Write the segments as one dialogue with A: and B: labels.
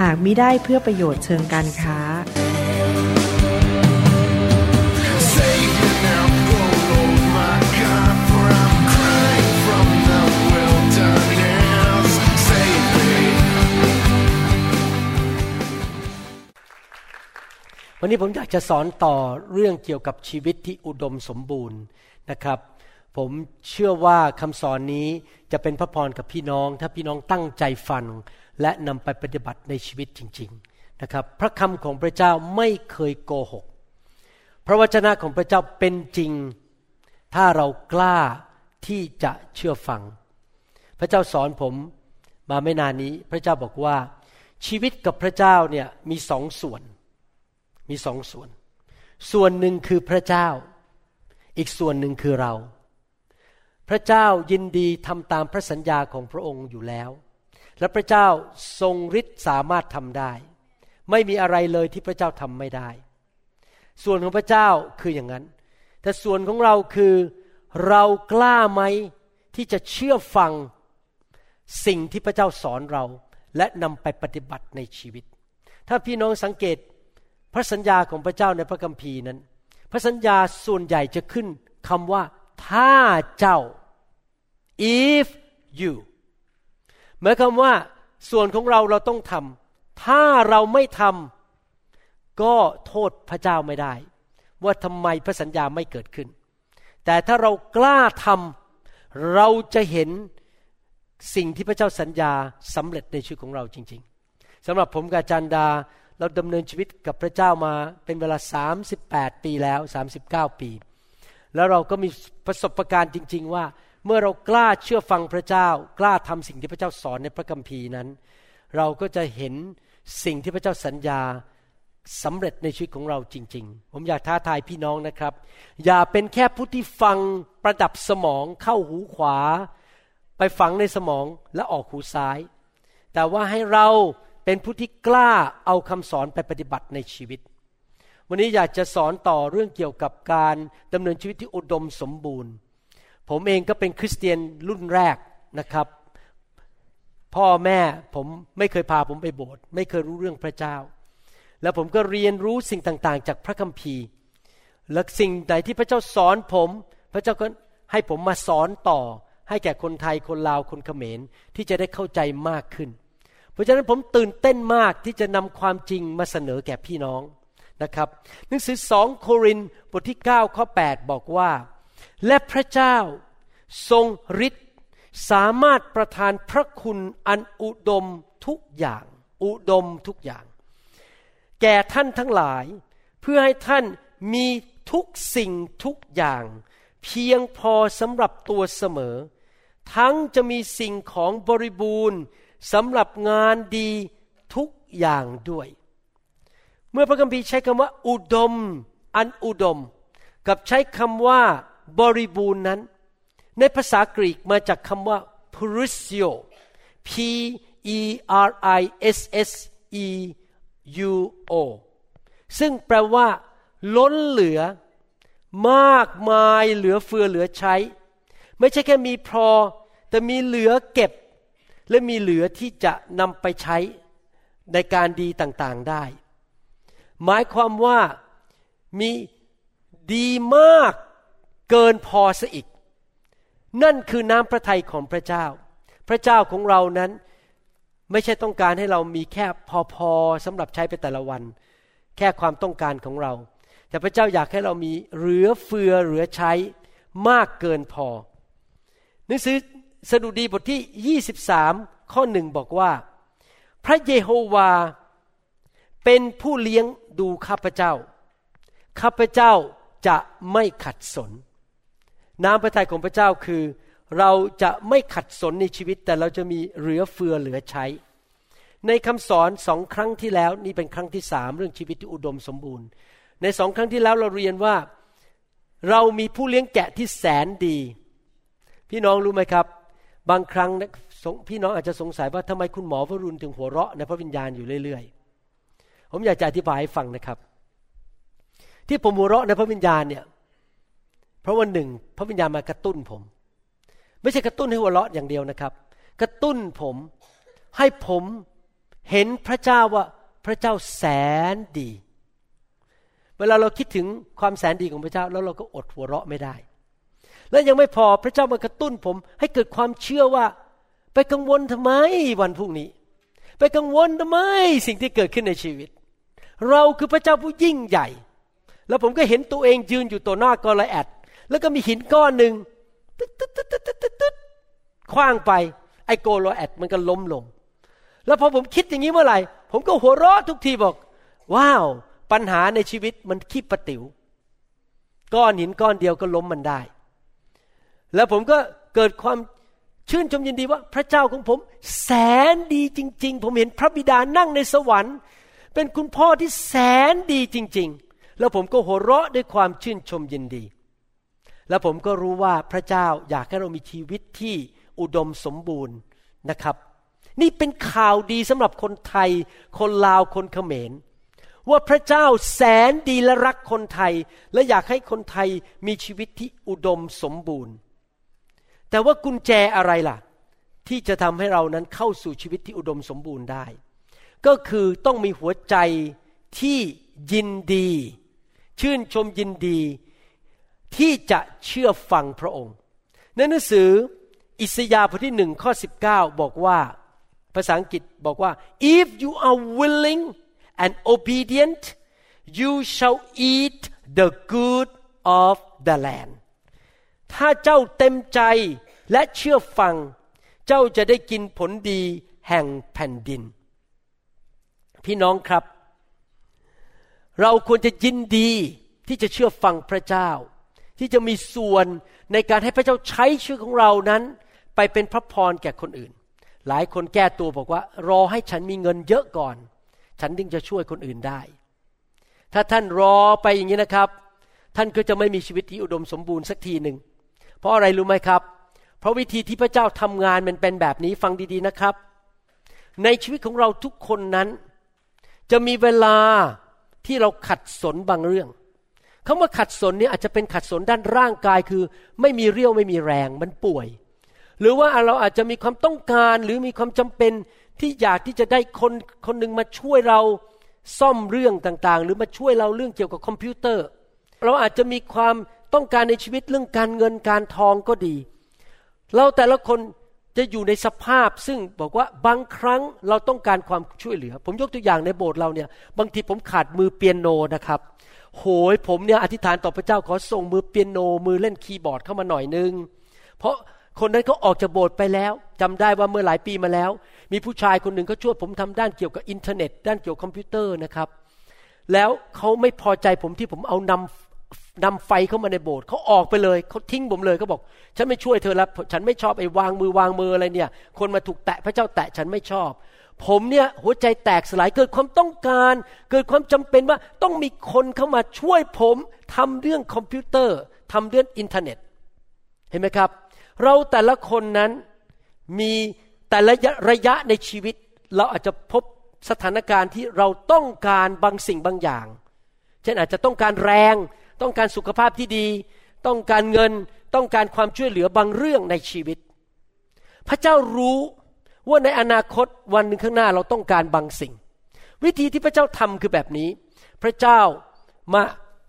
A: หากมิได้เพื่อประโยชน์เชิงการค้า
B: วันนี้ผมอยากจะสอนต่อเรื่องเกี่ยวกับชีวิตที่อุดมสมบูรณ์นะครับ ผมเชื่อว่าคำสอนนี้จะเป็นพระพรกับพี่น้อง ถ้าพี่น้องตั้งใจฟัง และนำไปปฏิบัติในชีวิตจริง ๆนะครับ พระคำของพระเจ้าไม่เคยโกหก พระวจนะของพระเจ้าเป็นจริง ถ้าเรากล้าที่จะเชื่อฟัง พระเจ้าสอนผมมาไม่นานนี้ พระเจ้าบอกว่า ชีวิตกับพระเจ้าเนี่ยมีสองส่วน มีสองส่วน ส่วนหนึ่งคือพระเจ้า อีกส่วนหนึ่งคือเรา พระเจ้ายินดีทำตามพระสัญญาของพระองค์อยู่แล้ว และพระเจ้าทรงฤทธิ์สามารถทำได้ ไม่มีอะไรเลยที่พระเจ้าทำไม่ได้ ส่วนของพระเจ้าคืออย่างนั้น แต่ส่วนของเราคือเรากล้าไหมที่จะเชื่อฟังสิ่งที่พระเจ้าสอนเรา และนำไปปฏิบัติในชีวิต ถ้าพี่น้องสังเกตพระสัญญาของพระเจ้าในพระคัมภีร์นั้น พระสัญญาส่วนใหญ่จะขึ้นคำว่า ถ้าเจ้า if you หมายความว่าส่วนของเราเราต้องทำถ้าเราไม่ทำก็โทษพระเจ้าไม่ได้ ว่าทำไมพระสัญญาไม่เกิดขึ้น แต่ถ้าเรากล้าทำเราจะเห็นสิ่งที่พระเจ้าสัญญาสำเร็จในชีวิตของเราจริง ๆสำหรับผมกาจารย์ดาเราดำเนินชีวิตกับพระเจ้ามาเป็นเวลา 38 ปีแล้ว 39 ปี แล้วเราก็มีประสบการณ์จริง ๆ ว่า เมื่อเรากล้าเชื่อฟังพระเจ้า กล้าทำสิ่งที่พระเจ้าสอนในพระคัมภีร์นั้น เราก็จะเห็นสิ่งที่พระเจ้าสัญญาสำเร็จในชีวิตของเราจริง ๆ ผมอยากท้าทายพี่น้องนะครับ อย่าเป็นแค่ผู้ที่ฟังประดับสมองเข้าหูขวา ไปฝังในสมองและออกหูซ้าย แต่ว่าให้เราเป็นผู้ที่กล้าเอาคำสอนไปปฏิบัติในชีวิต วันนี้อยากจะสอนต่อเรื่องเกี่ยวกับการดำเนินชีวิตที่อุดมสมบูรณ์ ผมเองก็เป็นคริสเตียนรุ่นแรกนะครับ พ่อแม่ผมไม่เคยพาผมไปโบสถ์ไม่เคยรู้เรื่องพระเจ้า แล้วผมก็เรียนรู้สิ่งต่างๆ จากพระคัมภีร์ และสิ่งใดที่พระเจ้าสอนผม พระเจ้าก็ให้ผมมาสอนต่อ ให้แก่คนไทยคนลาวคนเขมรที่จะได้เข้าใจมากขึ้น เพราะฉะนั้นผมตื่นเต้นมากที่จะนำความจริงมาเสนอแก่พี่น้อง นะครับ หนังสือสองโครินบทที่ 9 ข้อ 8 บอกว่า และพระเจ้าทรงฤทธิ์สามารถประทานพระคุณอันอุดมทุกอย่าง อุดมทุกอย่าง แก่ท่านทั้งหลาย เพื่อให้ท่านมีทุกสิ่งทุกอย่าง เพียงพอสำหรับตัวเสมอ ทั้งจะมีสิ่งของบริบูรณ์สำหรับงานดีทุกอย่างด้วย เมื่อพระคัมภีร์ใช้คำว่า อุดม อันอุดม กับใช้คำว่า บริบูรณ์นั้น ในภาษากรีกมาจากคำว่า prusio p e r i s s e u o ซึ่งแปลว่า ล้นเหลือ มากมายเหลือเฟือเหลือใช้ ไม่ใช่แค่มีพอ แต่มีเหลือเก็บ และมีเหลือที่จะนำไปใช้ในการดีต่างๆได้ หมายความว่ามีดีมากเกินพอซะอีก นั่นคือน้ำพระทัยของพระเจ้า พระเจ้าของเรานั้นไม่ใช่ต้องการให้เรามีแค่พอๆสำหรับใช้ไปแต่ละวัน แค่ความต้องการของเรา แต่พระเจ้าอยากให้เรามีเหลือเฟือเหลือใช้มากเกินพอหนังสือสดุดีบทที่ 23 ข้อหนึ่งบอกว่า พระเยโฮวา เป็นผู้เลี้ยงดูข้าพเจ้า ข้าพเจ้าจะไม่ขัดสน น้ำพระทัยของพระเจ้าคือ เราจะไม่ขัดสนในชีวิตแต่เราจะมีเหลือเฟือเหลือใช้ ในคำสอนสองครั้งที่แล้วนี่เป็นครั้งที่สามเรื่องชีวิตที่อุดมสมบูรณ์ ในสองครั้งที่แล้วเราเรียนว่า เรามีผู้เลี้ยงแกะที่แสนดี พี่น้องรู้ไหมครับ บางครั้งพี่น้องอาจจะสงสัยว่าทำไมคุณหมอวรุณถึงหัวเราะในพระวิญญาณอยู่เรื่อย ผมอยากจะอธิบายให้ฟังนะครับ ที่ผมหัวเราะในพระวิญญาณเนี่ยเพราะวันหนึ่งพระวิญญาณมากระตุ้นผม ไม่ใช่กระตุ้นให้หัวเราะอย่างเดียวนะครับ กระตุ้นผมให้ผมเห็นพระเจ้าว่าพระเจ้าแสนดี เวลาเราคิดถึงความแสนดีของพระเจ้าแล้วเราก็อดหัวเราะไม่ได้ และยังไม่พอพระเจ้ามากระตุ้นผม ให้เกิดความเชื่อว่า ไปกังวลทำไมวันพรุ่งนี้ ไปกังวลทำไมสิ่งที่เกิดขึ้นในชีวิต เราคือพระเจ้าผู้ยิ่งใหญ่ แล้วผมก็เห็นตัวเองยืนอยู่ต่อหน้ากอลแอด แล้วก็มีหินก้อนหนึ่งตึ๊ดตึ๊ดตึ๊ดตึ๊ดตึ๊ดตึ๊ดคว้างไป ไอโกลแอดมันก็ล้มลง แล้วพอผมคิดอย่างนี้เมื่อไหร่ ผมก็หัวเราะทุกทีบอก ว้าว ปัญหาในชีวิตมันขี้ปะติ๋ว ก้อนหินก้อนเดียวก็ล้มมันได้ แล้วผมก็เกิดความชื่นชมยินดีว่าพระเจ้าของผมแสนดีจริง ๆ ผมเห็นพระบิดานั่งในสวรรค์ เป็นคุณพ่อที่แสนดีจริง ๆ แล้วผมก็หัวเราะด้วยความชื่นชมยินดี แล้วผมก็รู้ว่าพระเจ้าอยากให้เรามีชีวิตที่อุดมสมบูรณ์นะครับ นี่เป็นข่าวดีสำหรับคนไทย คนลาวคนเขมร ว่าพระเจ้าแสนดีและรักคนไทย และอยากให้คนไทยมีชีวิตที่อุดมสมบูรณ์ แต่ว่ากุญแจอะไรล่ะ ที่จะทำให้เรานั้นเข้าสู่ชีวิตที่อุดมสมบูรณ์ได้ ก็คือต้องมีหัวใจที่ยินดี ชื่นชมยินดี ที่จะเชื่อฟังพระองค์ ในหนังสืออิสยาห์บทที่หนึ่งข้อ19 บอกว่า ภาษาอังกฤษบอกว่า if you are willing and obedient you shall eat the good of the land ถ้าเจ้าเต็มใจและเชื่อฟัง เจ้าจะได้กินผลดีแห่งแผ่นดิน พี่น้องครับ เราควรจะยินดีที่จะเชื่อฟังพระเจ้า ที่จะมีส่วนในการให้พระเจ้าใช้ชื่อของเรานั้น ไปเป็นพระพรแก่คนอื่น หลายคนแก้ตัวบอกว่า รอให้ฉันมีเงินเยอะก่อน ฉันถึงจะช่วยคนอื่นได้ ถ้าท่านรอไปอย่างนี้นะครับ ท่านก็จะไม่มีชีวิตที่อุดมสมบูรณ์สักทีหนึ่งเพราะอะไรรู้ไหมครับ เพราะวิธีที่พระเจ้าทำงานมันเป็นแบบนี้ฟังดีๆนะครับ ในชีวิตของเราทุกคนนั้น จะมีเวลาที่เราขัดสนบางเรื่องคำว่าขัดสนเนี่ยอาจจะเป็นขัดสนด้านร่างกายคือ ไม่มีเรี่ยวไม่มีแรงมันป่วย หรือว่าเราอาจจะมีความต้องการหรือมีความจำเป็นที่อยากที่จะได้คนคนหนึ่งมาช่วยเราซ่อมเรื่องต่างๆ หรือมาช่วยเราเรื่องเกี่ยวกับคอมพิวเตอร์ เราอาจจะมีความต้องการในชีวิตเรื่องการเงินการทองก็ดี เราแต่ละคน จะอยู่ในสภาพซึ่งบอกว่าบางครั้งเราต้องการความช่วยเหลือ ผมยกตัวอย่างในโบสถ์เราเนี่ย บางทีผมขาดมือเปียโนนะครับ โหยผมเนี่ยอธิษฐานต่อพระเจ้าขอส่งมือเปียโน มือเล่นคีย์บอร์ดเข้ามาหน่อยนึง เพราะคนนั้นเขาออกจากโบสถ์ไปแล้วจำได้ว่าเมื่อหลายปีมาแล้ว มีผู้ชายคนหนึ่งเขาช่วยผมทำด้านเกี่ยวกับอินเทอร์เน็ต ด้านเกี่ยวกับคอมพิวเตอร์นะครับ แล้วเขาไม่พอใจผมที่ผมเอานำ นำไฟเข้ามาในโบสถ์เขาออกไปเลยเขาทิ้งผมเลยเขาบอก ฉันไม่ช่วยเธอแล้วฉันไม่ชอบไอ้วางมือวางมืออะไรเนี่ย คนมาถูกแตะพระเจ้าแตะฉันไม่ชอบ ผมเนี่ยหัวใจแตกสลายเกิดความต้องการ เกิดความจำเป็นว่าต้องมีคนเข้ามาช่วยผมทำเรื่องคอมพิวเตอร์ทำเรื่องอินเทอร์เน็ต เห็นไหมครับ เราแต่ละคนนั้นมีแต่ละระยะในชีวิต เราอาจจะพบสถานการณ์ที่เราต้องการบางสิ่งบางอย่างเช่นอาจจะต้องการแรง ต้องการสุขภาพที่ดี ต้องการเงิน ต้องการความช่วยเหลือบางเรื่องในชีวิต พระเจ้ารู้ว่าในอนาคตวันหนึ่งข้างหน้าเราต้องการบางสิ่ง วิธีที่พระเจ้าทำคือแบบนี้ พระเจ้ามา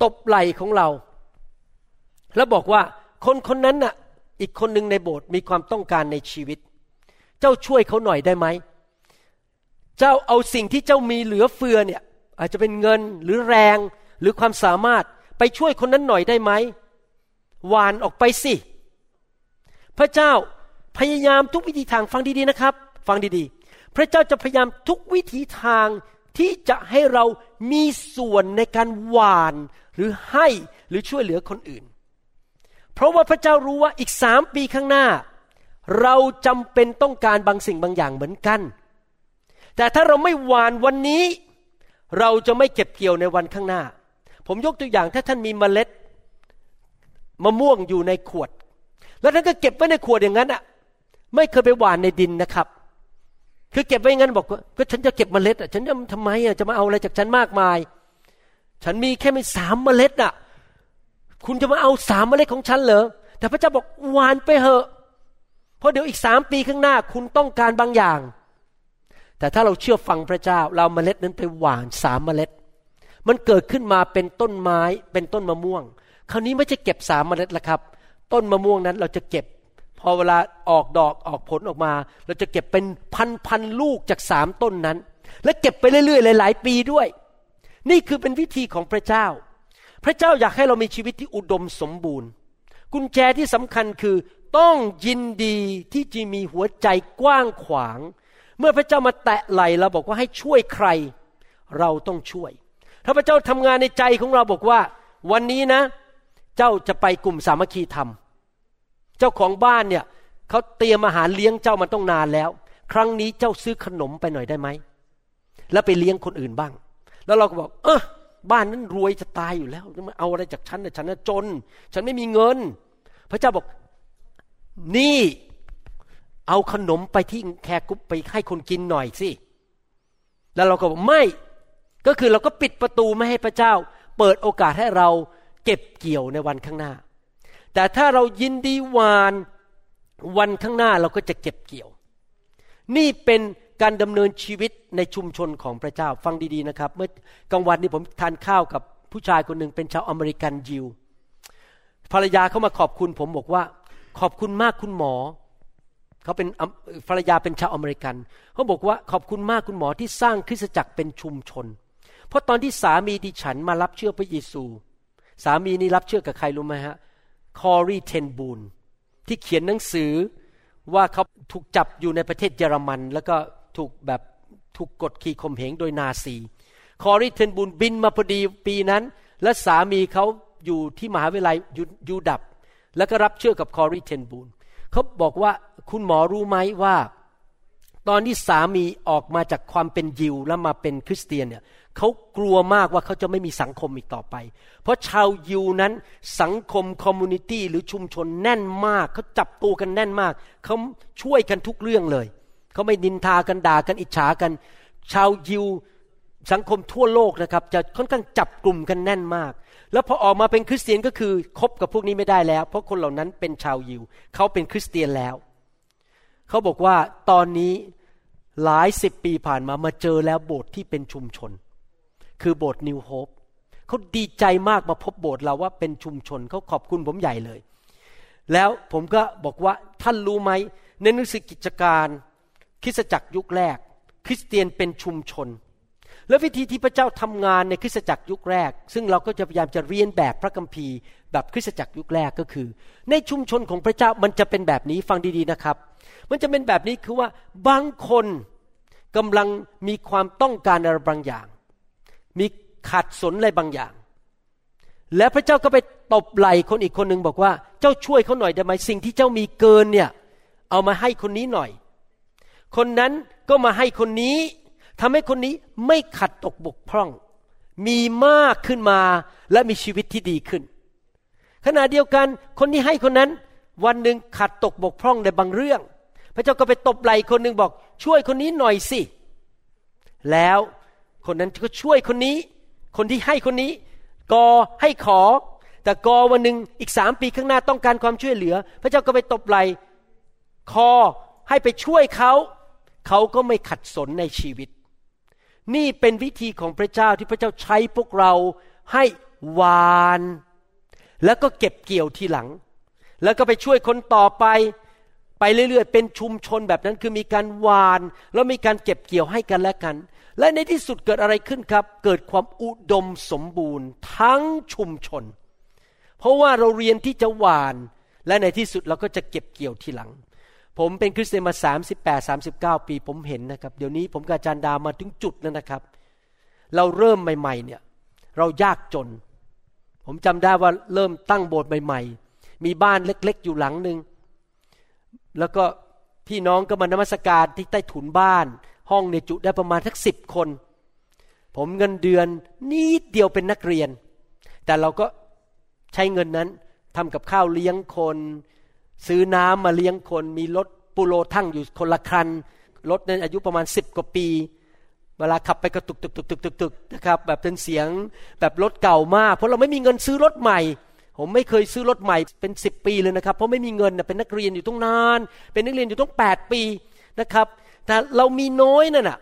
B: ตบไหล่ของเรา แล้วบอกว่าคนคนนั้นน่ะอีกคนหนึ่งในโบสถ์มีความต้องการในชีวิต เจ้าช่วยเขาหน่อยได้ไหม เจ้าเอาสิ่งที่เจ้ามีเหลือเฟือเนี่ยอาจจะเป็นเงินหรือแรงหรือความสามารถ ไปช่วยคนนั้นหน่อยได้ไหมวานออกไปสิ พระเจ้าพยายามทุกวิธีทางฟังดีๆนะครับ ฟังดีๆ พระเจ้าจะพยายามทุกวิธีทางที่จะให้เรามีส่วนในการหวานหรือให้หรือช่วยเหลือคนอื่น เพราะว่าพระเจ้ารู้ว่าอีกสามปีข้างหน้า เราจำเป็นต้องการบางสิ่งบางอย่างเหมือนกัน แต่ถ้าเราไม่หวานวันนี้ เราจะไม่เก็บเกี่ยวในวันข้างหน้า ผมยกตัวอย่างถ้าท่านมีเมล็ดมะม่วงอยู่ในขวด แล้วท่านก็เก็บไว้ในขวดอย่างนั้นอะ ไม่เคยไปหว่านในดินนะครับ คือเก็บไว้อย่างนั้นบอกก็ฉันจะเก็บเมล็ดอะฉันจะทำไมอะจะมาเอาอะไรจากฉันมากมาย ฉันมีแค่ไม่สามเมล็ดอะ คุณจะมาเอาสามเมล็ดของฉันเหรอแต่พระเจ้าบอกหวานไปเหอะ เพราะเดี๋ยวอีกสามปีข้างหน้าคุณต้องการบางอย่าง แต่ถ้าเราเชื่อฟังพระเจ้า เราเมล็ดนั้นไปหวานสามเมล็ด มันเกิดขึ้นมาเป็นต้นไม้เป็นต้นมะม่วง คราวนี้ไม่จะเก็บสามเมล็ดละครับ ต้นมะม่วงนั้นเราจะเก็บ พอเวลาออกดอกออกผลออกมา เราจะเก็บเป็นพันพันลูกจากสามต้นนั้น และเก็บไปเรื่อยๆหลาย ๆ ปีด้วย นี่คือเป็นวิธีของพระเจ้า พระเจ้าอยากให้เรามีชีวิตที่อุดมสมบูรณ์ กุญแจที่สำคัญคือต้องยินดีที่จะมีหัวใจกว้างขวาง เมื่อพระเจ้ามาแตะไหลเราบอกว่าให้ช่วยใคร เราต้องช่วย ถ้าพระเจ้าทำงานในใจของเราบอกว่า วันนี้นะ เจ้าจะไปกลุ่มสามัคคีธรรม เจ้าของบ้านเนี่ยเขาเตรียมอาหารเลี้ยงเจ้ามันต้องนานแล้ว ครั้งนี้เจ้าซื้อขนมไปหน่อยได้ไหม แล้วไปเลี้ยงคนอื่นบ้าง แล้วเราก็บอก เออบ้านนั้นรวยจะตายอยู่แล้วจะมาเอาอะไรจากฉันนะฉันน่ะจน ฉันไม่มีเงิน พระเจ้าบอกนี่เอาขนมไปที่ care group ไปให้คนกินหน่อยสิ แล้วเราก็บอกไม่ ก็คือเราก็ปิดประตูไม่ให้พระเจ้า เปิดโอกาสให้เราเก็บเกี่ยวในวันข้างหน้า แต่ถ้าเรายินดีหว่านวันข้างหน้าเราก็จะเก็บเกี่ยว นี่เป็นการดำเนินชีวิตในชุมชนของพระเจ้าฟังดีๆนะครับ เมื่อกลางวันนี้ผมทานข้าวกับผู้ชายคนหนึ่งเป็นชาวอเมริกันยิวภรรยาเขามาขอบคุณผมบอกว่า ขอบคุณมากคุณหมอเขาเป็นภรรยาเป็นชาวอเมริกันเขาบอกว่าขอบคุณมากคุณหมอที่สร้างคริสตจักรเป็นชุมชน เพราะตอนที่สามีดิฉันมารับเชื่อพระเยซู สามีนี่รับเชื่อกับใครรู้ไหมฮะ Corrie ten Boom ที่เขียนหนังสือว่าเขาถูกจับอยู่ในประเทศเยอรมัน แล้วก็ถูกแบบถูกกดขี่ข่มเหงโดยนาซี Corrie ten Boom บินมาพอดีปีนั้น และสามีเขาอยู่ที่มหาวิทยาลัย U U Dub แล้วก็รับเชื่อกับ Corrie ten Boom เขาบอกว่าคุณหมอรู้ไหมว่า ตอนที่สามีออกมาจากความเป็นยิวแล้วมาเป็นคริสเตียนเนี่ย เขากลัวมากว่าเขาจะไม่มีสังคมอีกต่อไป เพราะชาวยิวนั้นสังคม community หรือชุมชนแน่นมาก เขาจับตัวกันแน่นมาก เขาช่วยกันทุกเรื่องเลย เขาไม่นินทากันด่ากันอิจฉากัน ชาวยิวสังคมทั่วโลกนะครับ จะค่อนข้างจับกลุ่มกันแน่นมาก แล้วพอออกมาเป็นคริสเตียนก็คือคบกับพวกนี้ไม่ได้แล้ว เพราะคนเหล่านั้นเป็นชาวยิว เขาเป็นคริสเตียนแล้ว เขาบอกว่าตอนนี้หลายสิบปีผ่านมามาเจอแล้วโบสถ์ที่เป็นชุมชน คือโบสถ์นิวโฮปเขาดีใจมากมาพบโบสถ์เราว่าเป็นชุมชนเขาขอบคุณผมใหญ่เลย แล้วผมก็บอกว่าท่านรู้ไหมในหนังสือกิจการคริสตจักรยุคแรก คริสเตียนเป็นชุมชน แล้ววิธีที่พระเจ้าทำงานในคริสตจักรยุคแรก ซึ่งเราก็จะพยายามจะเรียนแบบพระคัมภีร์ แบบคริสตจักรยุคแรกก็คือ ในชุมชนของพระเจ้ามันจะเป็นแบบนี้ฟังดีๆนะครับ มันจะเป็นแบบนี้คือว่าบางคนกำลังมีความต้องการอะไรบางอย่าง มีขาดสนอะไรบางอย่าง แล้วพระเจ้าก็ไปตบไหล่คนอีกคนหนึ่งบอกว่า เจ้าช่วยเขาหน่อยได้ไหมสิ่งที่เจ้ามีเกินเนี่ย เอามาให้คนนี้หน่อย คนนั้นก็มาให้คนนี้ทำให้คนนี้ไม่ขัดตกบกพร่อง มีมากขึ้นมาและมีชีวิตที่ดีขึ้น ขณะเดียวกันคนที่ให้คนนั้น วันหนึ่งขัดตกบกพร่องในบางเรื่อง พระเจ้าก็ไปตบไหล่คนหนึ่งบอก ช่วยคนนี้หน่อยสิแล้ว คนนั้นก็ช่วยคนนี้ คนที่ให้คนนี้ กอให้ขอ แต่กอวันหนึ่งอีกสามปีข้างหน้าต้องการความช่วยเหลือ พระเจ้าก็ไปตบไหลคอให้ไปช่วยเขาเขาก็ไม่ขัดสนในชีวิต นี่เป็นวิธีของพระเจ้าที่พระเจ้าใช้พวกเราให้วาน แล้วก็เก็บเกี่ยวทีหลัง แล้วก็ไปช่วยคนต่อไปไปเรื่อยๆ เป็นชุมชนแบบนั้นคือมีการวาน แล้วมีการเก็บเกี่ยวให้กันและกัน และในที่สุดเกิดอะไรขึ้นครับ เกิดความอุดมสมบูรณ์ทั้งชุมชน เพราะว่าเราเรียนที่จะหวาน และในที่สุดเราก็จะเก็บเกี่ยวทีหลัง ผมเป็นคริสเตียนมา38 39 ปีผมเห็นนะครับ เดี๋ยวนี้ผมกับอาจารย์ดามาถึงจุดแล้วนะครับ เราเริ่มใหม่ๆเนี่ย เรายากจน ผมจำได้ว่าเริ่มตั้งโบสถ์ใหม่ ๆ มีบ้านเล็ก ๆ อยู่หลังหนึ่งแล้วก็พี่น้องก็มานมัสการที่ใต้ถุนบ้าน ห้องเนี่ยจุได้ประมาณสักสิบคน ผมเงินเดือนนิดเดียวเป็นนักเรียน แต่เราก็ใช้เงินนั้นทำกับข้าวเลี้ยงคน ซื้อน้ำมาเลี้ยงคน มีรถปูโรทั้งอยู่คนละคันรถนั้นอายุประมาณสิบกว่าปี เวลาขับไปกระตุกตุกตุกตุกตุกตุกนะครับแบบเป็นเสียงแบบรถเก่ามาก เพราะเราไม่มีเงินซื้อรถใหม่ ผมไม่เคยซื้อรถใหม่เป็นสิบปีเลยนะครับ เพราะไม่มีเงินเป็นนักเรียนอยู่ต้องนาน เป็นนักเรียนอยู่ต้องแปดปีนะครับ แต่เรามีน้อยนั่นน่ะ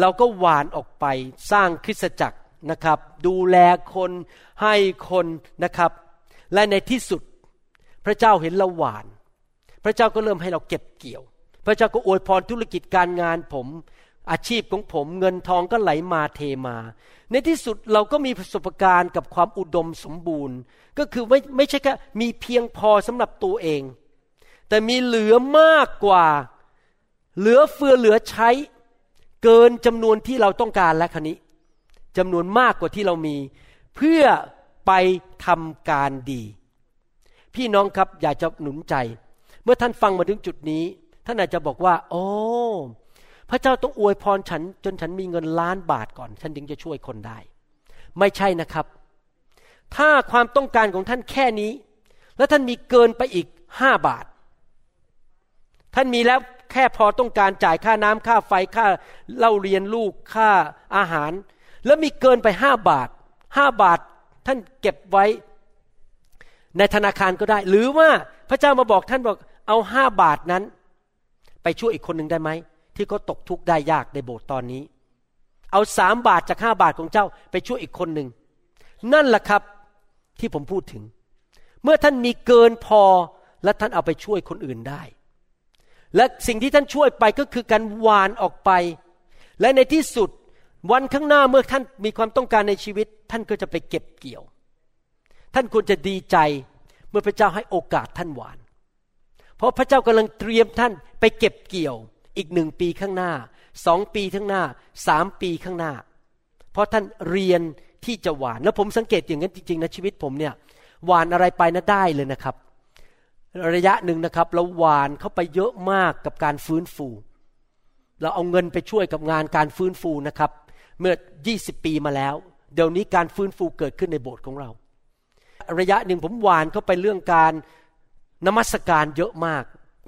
B: เราก็หวานออกไปสร้างคริสตจักรนะครับ ดูแลคนให้คนนะครับ และในที่สุดพระเจ้าเห็นเราหวาน พระเจ้าก็เริ่มให้เราเก็บเกี่ยว พระเจ้าก็อวยพรธุรกิจการงานผม อาชีพของผมเงินทองก็ไหลมาเทมา ในที่สุดเราก็มีประสบการณ์กับความอุดมสมบูรณ์ ก็คือไม่ไม่ใช่แค่มีเพียงพอสำหรับตัวเอง แต่มีเหลือมากกว่า เหลือเฟือเหลือใช้ เกินจำนวนที่เราต้องการและคันนี้จำนวนมากกว่าที่เรามี เพื่อไปทำการดี พี่น้องครับอยากจะหนุนใจ เมื่อท่านฟังมาถึงจุดนี้ ท่านอาจจะบอกว่า โอ้พระเจ้าต้องอวยพรฉัน จนฉันมีเงินล้านบาทก่อน ฉันถึงจะช่วยคนได้ ไม่ใช่นะครับ ถ้าความต้องการของท่านแค่นี้ แล้วท่านมีเกินไปอีกห้าบาท ท่านมีแล้ว แค่พอต้องการจ่ายค่าน้ำค่าไฟค่าเล่าเรียนลูกค่าอาหาร แล้วมีเกินไปห้าบาทห้าบาทท่านเก็บไว้ ในธนาคารก็ได้ หรือว่าพระเจ้ามาบอกท่านบอกเอาห้าบาทนั้น ไปช่วยอีกคนหนึ่งได้ไหม ที่เขาตกทุกข์ได้ยากในโบสถ์ตอนนี้ เอาสามบาทจากห้าบาทของเจ้าไปช่วยอีกคนหนึ่งนั่นแหละครับที่ผมพูดถึง เมื่อท่านมีเกินพอและท่านเอาไปช่วยคนอื่นได้ และสิ่งที่ท่านช่วยไปก็คือการวานออกไป และในที่สุดวันข้างหน้าเมื่อท่านมีความต้องการในชีวิต ท่านก็จะไปเก็บเกี่ยว ท่านควรจะดีใจเมื่อพระเจ้าให้โอกาสท่านหวาน เพราะพระเจ้ากำลังเตรียมท่านไปเก็บเกี่ยวอีกหนึ่งปีข้างหน้าสองปีข้างหน้าสามปีข้างหน้า เพราะท่านเรียนที่จะหวาน แล้วผมสังเกตอย่างนั้นจริงๆนะชีวิตผมเนี่ยหวานอะไรไปนะได้เลยนะครับ ระยะหนึ่งนะครับ เราหวานเข้าไปเยอะมากกับการฟื้นฟู เราเอาเงินไปช่วยกับงานการฟื้นฟูนะครับ เมื่อ 20 ปีมาแล้ว เดี๋ยวนี้การฟื้นฟูเกิดขึ้นในโบสถ์ของเรา ระยะหนึ่งผมหวานเข้าไปเรื่องการนมัสการเยอะมาก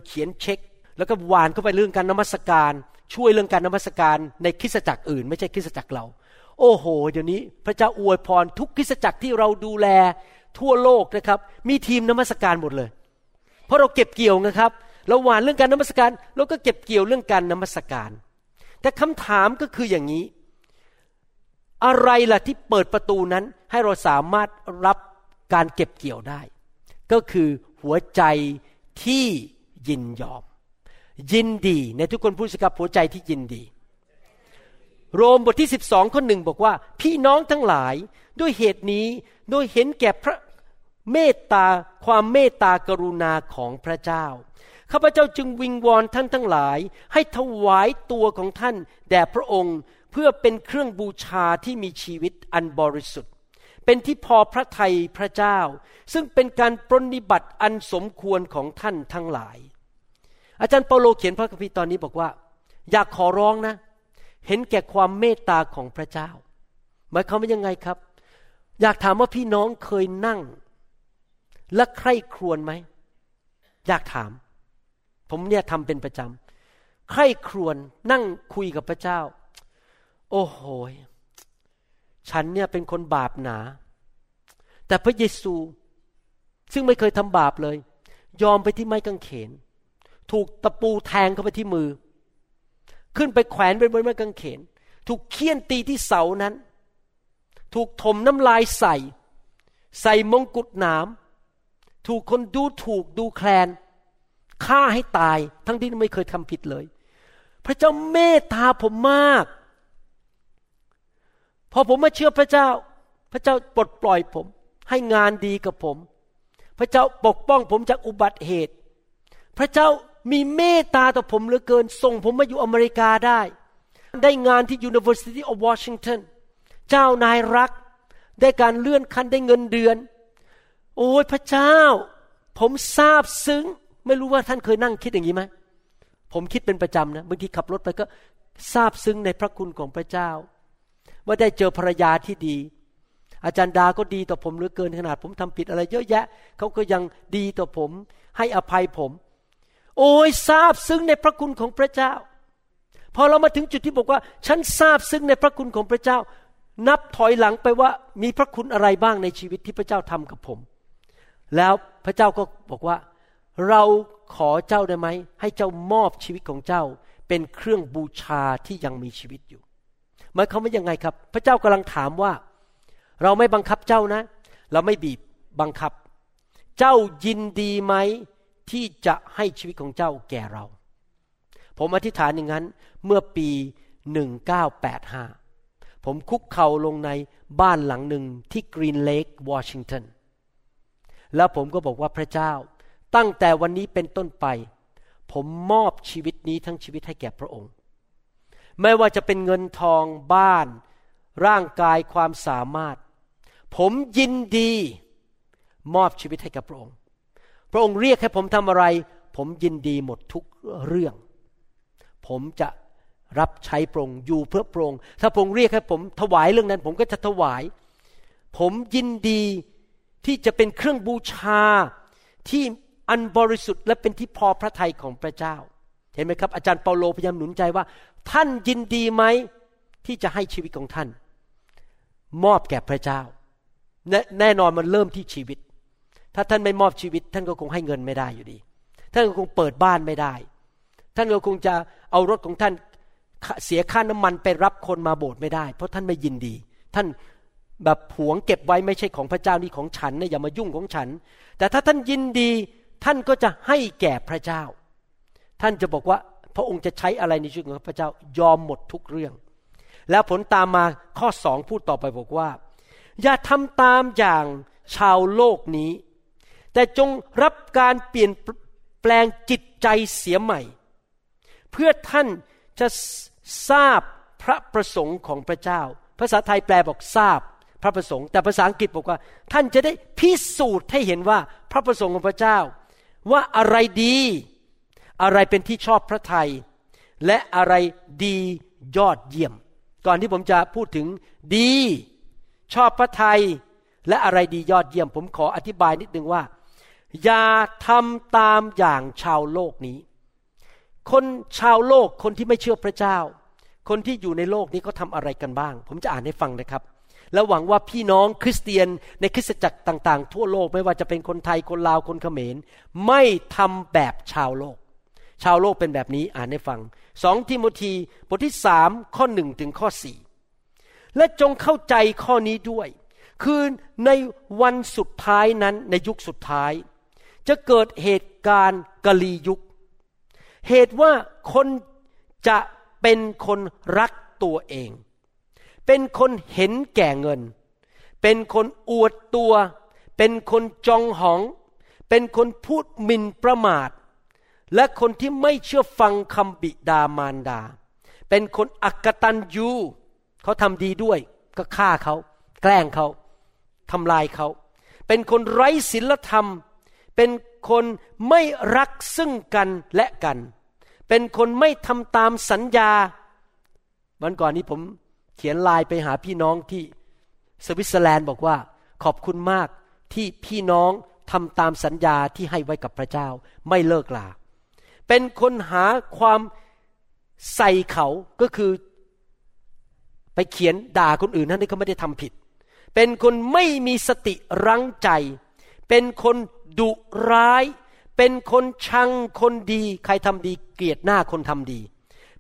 B: เขียนเช็ค แล้วก็หวานเข้าไปเรื่องการนมัสการ ช่วยเรื่องการนมัสการในคริสตจักรอื่น ไม่ใช่คริสตจักรเรา โอ้โห เดี๋ยวนี้พระเจ้าอวยพรทุกคริสตจักรที่เราดูแลทั่วโลกนะครับ มีทีมนมัสการหมดเลย ราะเราเก็บเกี่ยวนะครับ เราหวานเรื่องการนมัสการเราก็เก็บเกี่ยวเรื่องการนมัสการ แต่คำถามก็คืออย่างนี้ อะไรล่ะที่เปิดประตูนั้นให้เราสามารถรับการเก็บเกี่ยวได้ ก็คือหัวใจที่ยินยอม ยินดีในทุกคนพูดสิครับหัวใจที่ยินดี โรมบทที่ 12 ข้อหนึ่งบอกว่า พี่น้องทั้งหลายด้วยเหตุนี้โดยเห็นแก่พระ เมตตาความเมตตากรุณาของพระเจ้า ข้าพเจ้าจึงวิงวอนท่านทั้งหลาย ให้ถวายตัวของท่านแด่พระองค์เพื่อเป็นเครื่องบูชาที่มีชีวิตอันบริสุทธิ์ เป็นที่พอพระทัยพระเจ้า ซึ่งเป็นการปรนนิบัติอันสมควรของท่านทั้งหลาย อาจารย์เปาโลเขียนพระคัมภีร์ตอนนี้บอกว่า อยากขอร้องนะ เห็นแก่ความเมตตาของพระเจ้า หมายความว่ายังไงครับ อยากถามว่าพี่น้องเคยนั่ง และใคร่ครวญไหม อยากถาม ผมเนี่ยทำเป็นประจำใคร่ครวญนั่งคุยกับพระเจ้า โอ้โหฉันเนี่ยเป็นคนบาปหนา แต่พระเยซู ซึ่งไม่เคยทำบาปเลย ยอมไปที่ไม้กางเขน ถูกตะปูแทงเข้าไปที่มือ ขึ้นไปแขวนไปบนไม้กางเขน ถูกเคี่ยนตีที่เสานั้น ถูกถมน้ำลายใส่ ใส่มงกุฎหนาม ถูกคนดูถูกดูแคลนฆ่าให้ตาย ทั้งที่ไม่เคยทำผิดเลย พระเจ้าเมตตาผมมาก พอผมมาเชื่อพระเจ้า พระเจ้าปลดปล่อยผม ให้งานดีกับผม พระเจ้าปกป้องผมจากอุบัติเหตุ พระเจ้ามีเมตตาต่อผมเหลือเกิน ส่งผมมาอยู่อเมริกาได้ ได้งานที่ University of Washington เจ้านายรัก ได้การเลื่อนขั้นได้เงินเดือน โอ้ยพระเจ้า ผมซาบซึ้ง ไม่รู้ว่าท่านเคยนั่งคิดอย่างนี้ไหมผมคิดเป็นประจำนะบางทีขับรถไปก็ซาบซึ้งในพระคุณของพระเจ้า ว่าได้เจอภรรยาที่ดี อาจารย์ดาก็ดีต่อผมเหลือเกินขนาด ผมทำผิดอะไรเยอะแยะเขาก็ยังดีต่อผม ให้อภัยผม โอ้ยซาบซึ้งในพระคุณของพระเจ้า พอเรามาถึงจุดที่บอกว่า ฉันซาบซึ้งในพระคุณของพระเจ้า นับถอยหลังไปว่ามีพระคุณอะไรบ้างในชีวิตที่พระเจ้าทำกับผม แล้วพระเจ้าก็บอกว่า เราขอเจ้าได้ไหม ให้เจ้ามอบชีวิตของเจ้า เป็นเครื่องบูชาที่ยังมีชีวิตอยู่หมายความว่ายังไงครับ พระเจ้ากำลังถามว่า เราไม่บังคับเจ้านะ เราไม่บีบบังคับ เจ้ายินดีไหมที่จะให้ชีวิตของเจ้าแก่เรา ผมอธิษฐานอย่างนั้นเมื่อปี 1985 ผมคุกเข่าลงในบ้านหลังหนึ่งที่กรีนเลกวอชิงตัน แล้วผมก็บอกว่าพระเจ้า ตั้งแต่วันนี้เป็นต้นไป ผมมอบชีวิตนี้ทั้งชีวิตให้แก่พระองค์ ไม่ว่าจะเป็นเงินทองบ้าน ร่างกายความสามารถ ผมยินดีมอบชีวิตให้กับพระองค์ พระองค์เรียกให้ผมทำอะไร ผมยินดีหมดทุกเรื่อง ผมจะรับใช้พระองค์อยู่เพื่อพระองค์ถ้าพระองค์เรียกให้ผมถวายเรื่องนั้น ผมก็จะถวาย ผมยินดี ที่จะเป็นเครื่องบูชาที่อันบริสุทธิ์และเป็นที่พอพระทัยของพระเจ้า เห็นไหมครับ อาจารย์เปาโลพยายามหนุนใจว่า ท่านยินดีไหมที่จะให้ชีวิตของท่าน มอบแก่พระเจ้าแนแน่นอนมันเริ่มที่ชีวิต ถ้าท่านไม่มอบชีวิต ท่านก็คงให้เงินไม่ได้อยู่ดี ท่านก็คงเปิดบ้านไม่ได้ ท่านก็คงจะเอารถของท่านเสียค่าน้ำมันไปรับคนมาโบสถ์ไม่ได้ เพราะท่านไม่ยินดี ท่าน แบบผวงเก็บไว้ไม่ใช่ของพระเจ้านี่ของฉันนะอย่ามายุ่งของฉัน แต่ถ้าท่านยินดีท่านก็จะให้แก่พระเจ้า ท่านจะบอกว่าพระองค์จะใช้อะไรในชีวิตของพระเจ้ายอมหมดทุกเรื่อง แล้วผลตามมาข้อสองพูดต่อไปบอกว่า อย่าทำตามอย่างชาวโลกนี้ แต่จงรับการเปลี่ยนแปลงจิตใจเสียใหม่ เพื่อท่านจะทราบพระประสงค์ของพระเจ้า ภาษาไทยแปลบอกทราบ พระประสงค์ แต่ภาษาอังกฤษบอกว่า ท่านจะได้พิสูจน์ให้เห็นว่าพระประสงค์ของพระเจ้า ว่าอะไรดี อะไรเป็นที่ชอบพระทยัยและอะไรดียอดเยี่ยม ก่อนที่ผมจะพูดถึงดี ชอบพระทัยและอะไรดียอดเยี่ยม ผมขออธิบายนิดนึงว่า อย่าทำตามอย่างชาวโลกนี้ คนชาวโลกคนที่ไม่เชื่อพระเจ้า คนที่อยู่ในโลกนี้เขาทาอะไรกันบ้าง ผมจะอ่านให้ฟังนะครับ แล้วหวังว่าพี่น้องคริสเตียนในคริสตจักรต่าง ๆ ทั่วโลกไม่ว่าจะเป็นคนไทยคนลาวคนเขมร ไม่ทำแบบชาวโลก ชาวโลกเป็นแบบนี้อ่านให้ฟังสองทิโมธีบทที่สามข้อหนึ่งถึงข้อสี่และจงเข้าใจข้อนี้ด้วย คือในวันสุดท้ายนั้นในยุคสุดท้าย จะเกิดเหตุการณ์กะลียุค เหตุว่าคนจะเป็นคนรักตัวเอง เป็นคนเห็นแก่เงิน เป็นคนอวดตัว เป็นคนจองหอง เป็นคนพูดมินประมาท และคนที่ไม่เชื่อฟังคำบิดามารดา เป็นคนอักตันยูเขาทำดีด้วย ก็ฆ่าเขาแกล้งเขาทำลายเขา เป็นคนไร้ศีลธรรม เป็นคนไม่รักซึ่งกันและกัน เป็นคนไม่ทำตามสัญญา วันก่อนนี้ผม ขียนไลน์ไปหาพี่น้องที่สวิตเซอร์แลนด์บอกว่า ขอบคุณมากที่พี่น้องทำตามสัญญาที่ให้ไว้กับพระเจ้า ไม่เลิกลา เป็นคนหาความใส่เขาก็คือไปเขียนด่าคนอื่นนั่นที่เขาไม่ได้ทำผิด เป็นคนไม่มีสติรั้งใจ เป็นคนดุร้าย เป็นคนชังคนดี ใครทำดีเกลียดหน้าคนทำดี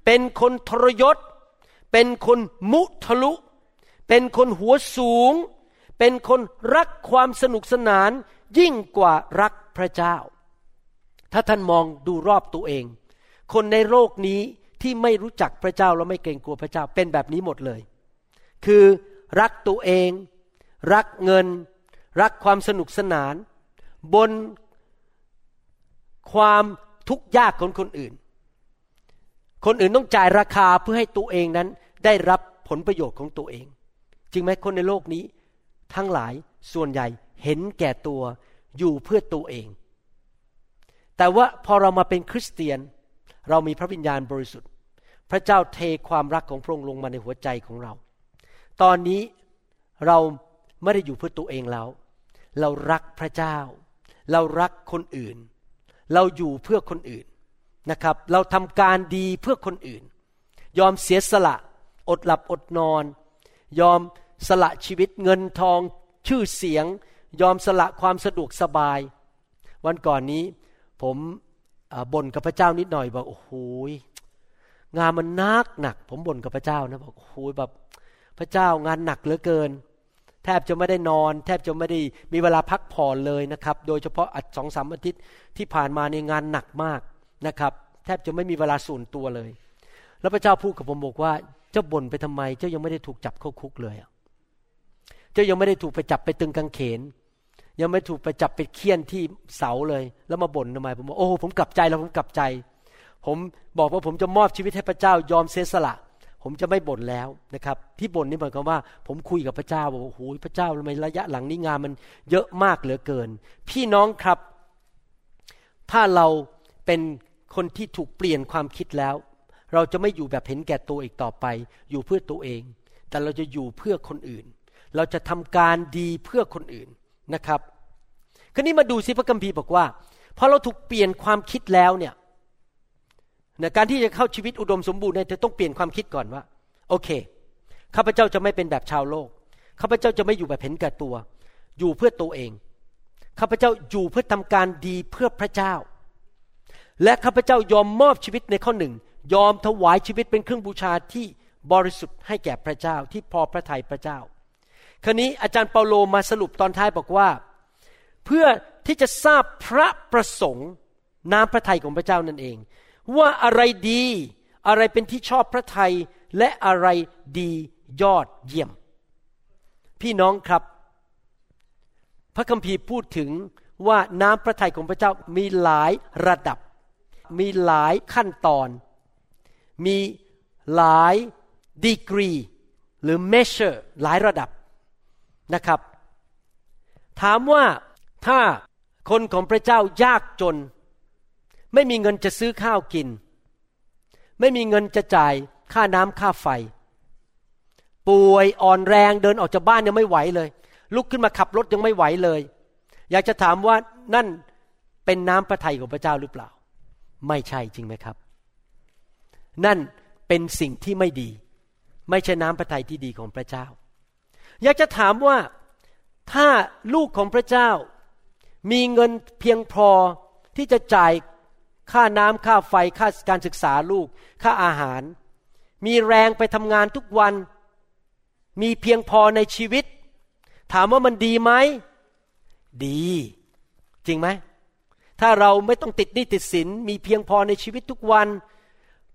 B: เป็นคนทรยศ เป็นคนมุทะลุ เป็นคนหัวสูง เป็นคนรักความสนุกสนานยิ่งกว่ารักพระเจ้า ถ้าท่านมองดูรอบตัวเอง คนในโลกนี้ที่ไม่รู้จักพระเจ้าและไม่เกรงกลัวพระเจ้าเป็นแบบนี้หมดเลย คือรักตัวเอง รักเงิน รักความสนุกสนาน บนความทุกข์ยากของคนอื่น คนอื่นต้องจ่ายราคาเพื่อให้ตัวเองนั้นได้รับผลประโยชน์ของตัวเอง จริงไหมคนในโลกนี้ ทั้งหลายส่วนใหญ่เห็นแก่ตัวอยู่เพื่อตัวเอง แต่ว่าพอเรามาเป็นคริสเตียน เรามีพระวิญญาณบริสุทธิ์ พระเจ้าเทความรักของพระองค์ลงมาในหัวใจของเรา ตอนนี้เราไม่ได้อยู่เพื่อตัวเองแล้ว เรารักพระเจ้า เรารักคนอื่น เราอยู่เพื่อคนอื่น นะครับ เราทำการดีเพื่อคนอื่น ยอมเสียสละ อดหลับอดนอน ยอมสละชีวิตเงินทองชื่อเสียง ยอมสละความสะดวกสบาย วันก่อนนี้ผมบ่นกับพระเจ้านิดหน่อยบอกโอ้โหงานมันนักหนัก ผมบ่นกับพระเจ้านะบอกโอ้โหแบบพระเจ้างานหนักเหลือเกิน แทบจะไม่ได้นอน แทบจะไม่ได้มีเวลาพักผ่อนเลยนะครับ โดยเฉพาะอัดสองสามอาทิตย์ที่ผ่านมาในงานหนักมาก นะครับแทบจะไม่มีเวลาส่วนตัวเลย แล้วพระเจ้าพูดกับผมบอกว่า เจ้าบ่นไปทำไม เจ้ายังไม่ได้ถูกจับเข้าคุกเลยเจ้ายังไม่ได้ถูกไปจับไปตึงกางเขน ยังไม่ถูกไปจับไปเคี่ยนที่เสาเลย แล้วมาบ่นทำไมผมบอกโอ้ผมกลับใจแล้วผมกลับใจ ผมบอกว่าผมจะมอบชีวิตให้พระเจ้ายอมเสียสละ ผมจะไม่บ่นแล้วนะครับ ที่บ่นนี่หมายความว่า ผมคุยกับพระเจ้าบอกว่าโอ้โหพระเจ้าทำไมระยะหลังนี้งานมันเยอะมากเหลือเกิน พี่น้องครับ ถ้าเราเป็น คนที่ถูกเปลี่ยนความคิดแล้ว เราจะไม่อยู่แบบเห็นแก่ตัวอีกต่อไป อยู่เพื่อตัวเอง แต่เราจะอยู่เพื่อคนอื่น เราจะทำการดีเพื่อคนอื่นนะครับคราวนี้มาดูสิพระคัมภีร์บอกว่าพอเราถูกเปลี่ยนความคิดแล้วเนี่ยนะการที่จะเข้าชีวิตอุดมสมบูรณ์เนี่ยเธอต้องเปลี่ยนความคิดก่อนว่า โอเคข้าพเจ้าจะไม่เป็นแบบชาวโลกข้าพเจ้าจะไม่อยู่แบบเห็นแก่ตัว อยู่เพื่อตัวเองข้าพเจ้าอยู่เพื่อทำการดีเพื่อพระเจ้า และข้าพเจ้ายอมมอบชีวิตในข้อหนึ่ง ยอมถวายชีวิตเป็นเครื่องบูชาที่บริสุทธิ์ให้แก่พระเจ้าที่พอพระทัยพระเจ้า คราวนี้อาจารย์เปาโลมาสรุปตอนท้ายบอกว่า เพื่อที่จะทราบพระประสงค์น้ำพระทัยของพระเจ้านั่นเอง ว่าอะไรดีอะไรเป็นที่ชอบพระทัยและอะไรดียอดเยี่ยม พี่น้องครับ พระคัมภีร์พูดถึงว่าน้ำพระทัยของพระเจ้ามีหลายระดับ มีหลายขั้นตอน มีหลายดีกรีหรือ measure หลายระดับนะครับ ถามว่าถ้าคนของพระเจ้ายากจน ไม่มีเงินจะซื้อข้าวกิน ไม่มีเงินจะจ่ายค่าน้ำค่าไฟ ป่วยอ่อนแรงเดินออกจากบ้านยังไม่ไหวเลย ลุกขึ้นมาขับรถยังไม่ไหวเลย อยากจะถามว่านั่นเป็นน้ำพระทัยของพระเจ้าหรือเปล่า ไม่ใช่จริงไหมครับ นั่นเป็นสิ่งที่ไม่ดี ไม่ใช่น้ำพระทัยที่ดีของพระเจ้า อยากจะถามว่าถ้าลูกของพระเจ้า มีเงินเพียงพอที่จะจ่ายค่าน้ำค่าไฟค่าการศึกษาลูก ค่าอาหาร มีแรงไปทำงานทุกวัน มีเพียงพอในชีวิต ถามว่ามันดีไหม ดี จริงไหม ถ้าเราไม่ต้องติดหนี้ติดสินมีเพียงพอในชีวิตทุกวัน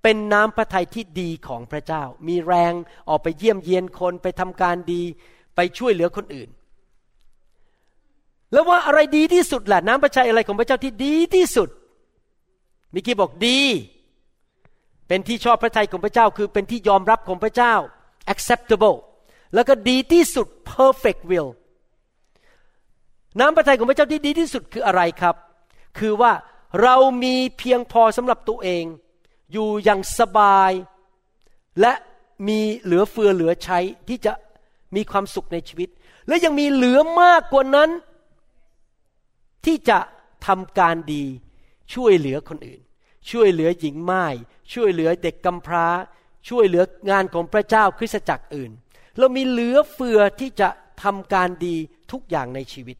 B: เป็นน้ำพระทัยที่ดีของพระเจ้า มีแรงออกไปเยี่ยมเยียนคนไปทำการดีไปช่วยเหลือคนอื่น แล้วว่าอะไรดีที่สุดล่ะน้ำพระทัยอะไรของพระเจ้าที่ดีที่สุดมิกี้บอกดี เป็นที่ชอบพระทัยของพระเจ้า คือเป็นที่ยอมรับของพระเจ้า acceptable แล้วก็ดีที่สุด perfect will น้ำพระทัยของพระเจ้าที่ดีที่สุดคืออะไรครับ คือว่าเรามีเพียงพอสำหรับตัวเอง อยู่อย่างสบาย และมีเหลือเฟือเหลือใช้ที่จะมีความสุขในชีวิต และยังมีเหลือมากกว่านั้น ที่จะทำการดีช่วยเหลือคนอื่น ช่วยเหลือหญิงไม้ช่วยเหลือเด็กกำพร้า ช่วยเหลืองานของพระเจ้าคริสตจักรอื่น เรามีเหลือเฟือที่จะทำการดีทุกอย่างในชีวิต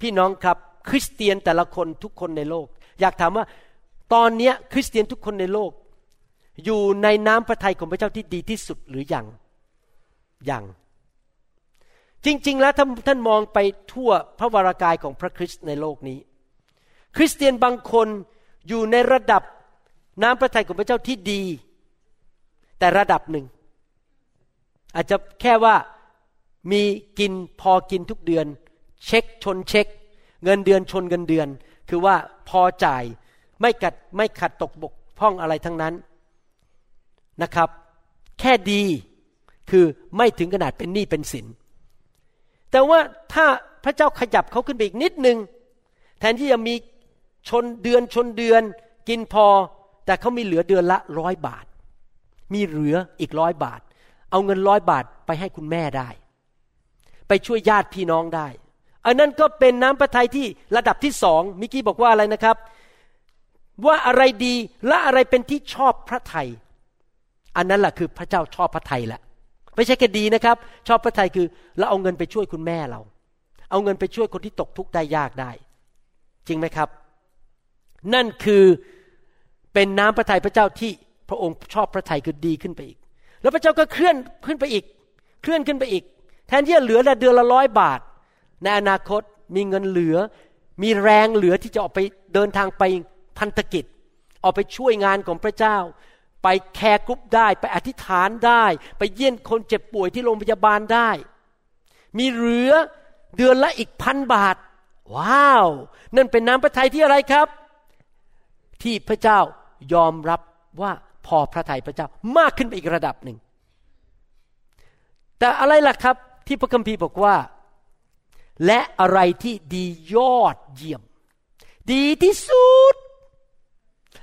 B: พี่น้องครับ คริสเตียนแต่ละคนทุกคนในโลก อยากถามว่าตอนนี้คริสเตียนทุกคนในโลก อยู่ในน้ำพระทัยของพระเจ้าที่ดีที่สุดหรือยังยังจริง ๆ แล้วท่านท่านมองไปทั่วพระวรากายของพระคริสต์ในโลกนี้ คริสเตียนบางคนอยู่ในระดับน้ำพระทัยของพระเจ้าที่ดี แต่ระดับหนึ่ง อาจจะแค่ว่ามีกินพอกินทุกเดือน เช็คชนเช็ค เงินเดือนชนเงินเดือน คือว่าพอจ่ายไม่กัดไม่ขัดตกบกพร่องอะไรทั้งนั้นนะครับ แค่ดีคือไม่ถึงขนาดเป็นหนี้เป็นสิน แต่ว่าถ้าพระเจ้าขยับเขาขึ้นไปอีกนิดนึง แทนที่จะมีชนเดือนชนเดือนกินพอ แต่เขามีเหลือเดือนละร้อยบาท มีเหลืออีกร้อยบาท เอาเงินร้อยบาทไปให้คุณแม่ได้ ไปช่วยญาติพี่น้องได้ อันนั้นก็เป็นน้ำพระทัยที่ระดับที่สองมิกกี้บอกว่าอะไรนะครับ ว่าอะไรดีและอะไรเป็นที่ชอบพระทัยอันนั้นแหละคือพระเจ้าชอบพระทัยแหละไม่ใช่แค่ดีนะครับ ชอบพระทัยคือเราเอาเงินไปช่วยคุณแม่เรา เอาเงินไปช่วยคนที่ตกทุกข์ได้ยากได้ จริงไหมครับ นั่นคือเป็นน้ำพระทัยพระเจ้าที่พระองค์ชอบพระทัยคือดีขึ้นไปอีก แล้วพระเจ้าก็เคลื่อนขึ้นไปอีก เคลื่อนขึ้นไปอีก แทนที่จะเหลือละเดือนละร้อยบาท ในอนาคตมีเงินเหลือ มีแรงเหลือที่จะออกไปเดินทางไปพันธกิจ ออกไปช่วยงานของพระเจ้า ไป care group ได้ ไปอธิษฐานได้ ไปเยี่ยมคนเจ็บป่วยที่โรงพยาบาลได้ มีเหลือเดือนละอีกพันบาท ว้าว นั่นเป็นน้ำพระทัยที่อะไรครับ ที่พระเจ้ายอมรับว่าพอพระทัยพระเจ้ามากขึ้นไปอีกระดับหนึ่ง แต่อะไรล่ะครับที่พระคัมภีร์บอกว่า และอะไรที่ดียอดเยี่ยม ดีที่สุด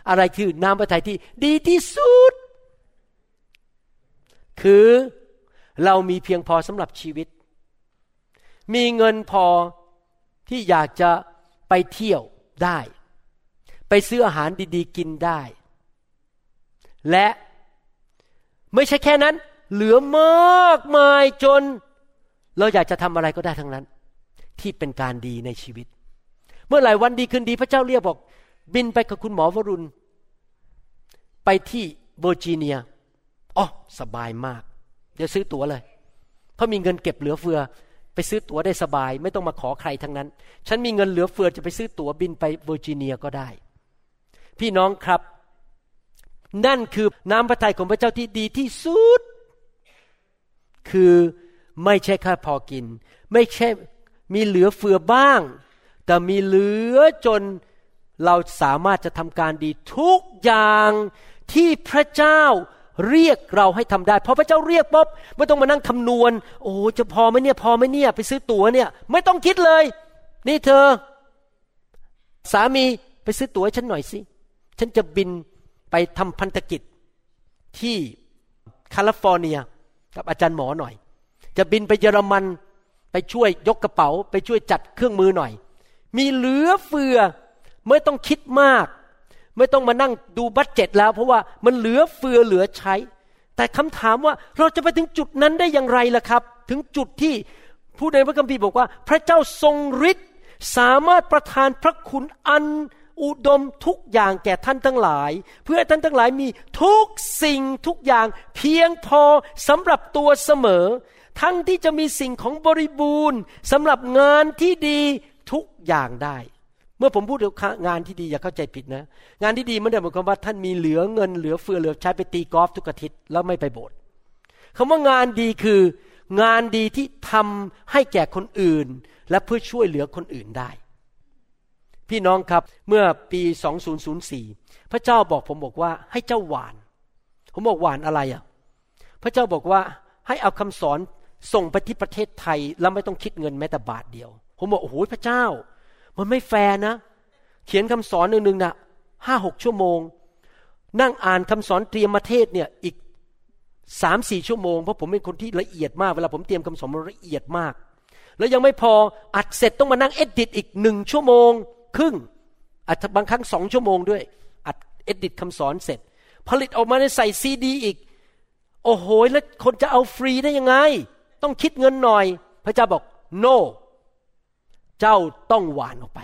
B: อะไรคือน้ำพระทัยที่ดีที่สุด คือเรามีเพียงพอสำหรับชีวิต มีเงินพอที่อยากจะไปเที่ยวได้ ไปซื้ออาหารดีๆ กินได้ และไม่ใช่แค่นั้น เหลือมากมายจน เราอยากจะทำอะไรก็ได้ทั้งนั้น ที่เป็นการดีในชีวิต เมื่อไหร่วันดีคืนดีพระเจ้าเรียกบอก บินไปกับคุณหมอวรุณ ไปที่เวอร์จิเนียอ๋อสบายมาก เดี๋ยวซื้อตั๋วเลย เพราะมีเงินเก็บเหลือเฟือ ไปซื้อตั๋วได้สบาย ไม่ต้องมาขอใครทั้งนั้น ฉันมีเงินเหลือเฟือจะไปซื้อตั๋วบินไปเวอร์จิเนียก็ได้ พี่น้องครับ นั่นคือน้ำพระทัยของพระเจ้าที่ดีที่สุด คือไม่ใช่แค่พอกิน ไม่ใช่ มีเหลือเฟือบ้าง แต่มีเหลือจนเราสามารถจะทำการดีทุกอย่างที่พระเจ้าเรียกเราให้ทำได้พอพระเจ้าเรียกปุ๊บไม่ต้องมานั่งคำนวณ โอ้จะพอไหมเนี่ยพอไหมเนี่ยไปซื้อตั๋วเนี่ย ไม่ต้องคิดเลย นี่เธอ สามีไปซื้อตั๋วให้ฉันหน่อยสิฉันจะบินไปทำพันธกิจที่แคลิฟอร์เนีย กับอาจารย์หมอหน่อย จะบินไปเยอรมัน ไปช่วยยกกระเป๋า ไปช่วยจัดเครื่องมือหน่อย มีเหลือเฟือไม่ต้องคิดมาก ไม่ต้องมานั่งดู budget แล้ว เพราะว่ามันเหลือเฟือเหลือใช้ แต่คำถามว่าเราจะไปถึงจุดนั้นได้อย่างไรล่ะครับ ถึงจุดที่ผู้ในพระคัมภีร์บอกว่า พระเจ้าทรงฤทธิ์สามารถประทานพระคุณอันอุดมทุกอย่างแก่ท่านทั้งหลาย เพื่อให้ท่านทั้งหลายมีทุกสิ่งทุกอย่าง เพียงพอสำหรับตัวเสมอ ทั้งที่จะมีสิ่งของบริบูรณ์สำหรับงานที่ดีทุกอย่างได้ เมื่อผมพูดถึงงานที่ดีอย่าเข้าใจผิดนะ งานที่ดีไม่ได้หมายความว่าท่านมีเหลือเงินเหลือเฟือเหลือใช้ไปตีกอล์ฟทุกอาทิตย์แล้วไม่ไปโบสถ์คำว่างานดีคือ งานดีที่ทำให้แก่คนอื่น และเพื่อช่วยเหลือคนอื่นได้ พี่น้องครับเมื่อปี 2004 พระเจ้าบอกผมบอกว่าให้เจ้าหวาน ผมบอกหวานอะไรอะ พระเจ้าบอกว่าให้เอาคำสอน ส่งไปที่ประเทศไทยแล้วไม่ต้องคิดเงินแม้แต่บาทเดียว ผมบอกโอ้โหพระเจ้า มันไม่แฟร์นะ เขียนคำสอนหนึ่งๆนะห้าหกชั่วโมง นั่งอ่านคำสอนเตรียมมาเทศน์เนี่ยอีกสามสี่ชั่วโมงเพราะผมเป็นคนที่ละเอียดมากเวลาผมเตรียมคำสอนมันละเอียดมาก แล้วยังไม่พออัดเสร็จต้องมานั่ง edit อีกหนึ่งชั่วโมง ครึ่งอัดบางครั้งสองชั่วโมงด้วย อัด edit คำสอนเสร็จ ผลิตออกมาในใส่ซีดีอีก โอ้โหแล้วคนจะเอาฟรีได้ยังไง ต้องคิดเงินหน่อย พระเจ้าบอก no เจ้าต้องหว่านออกไป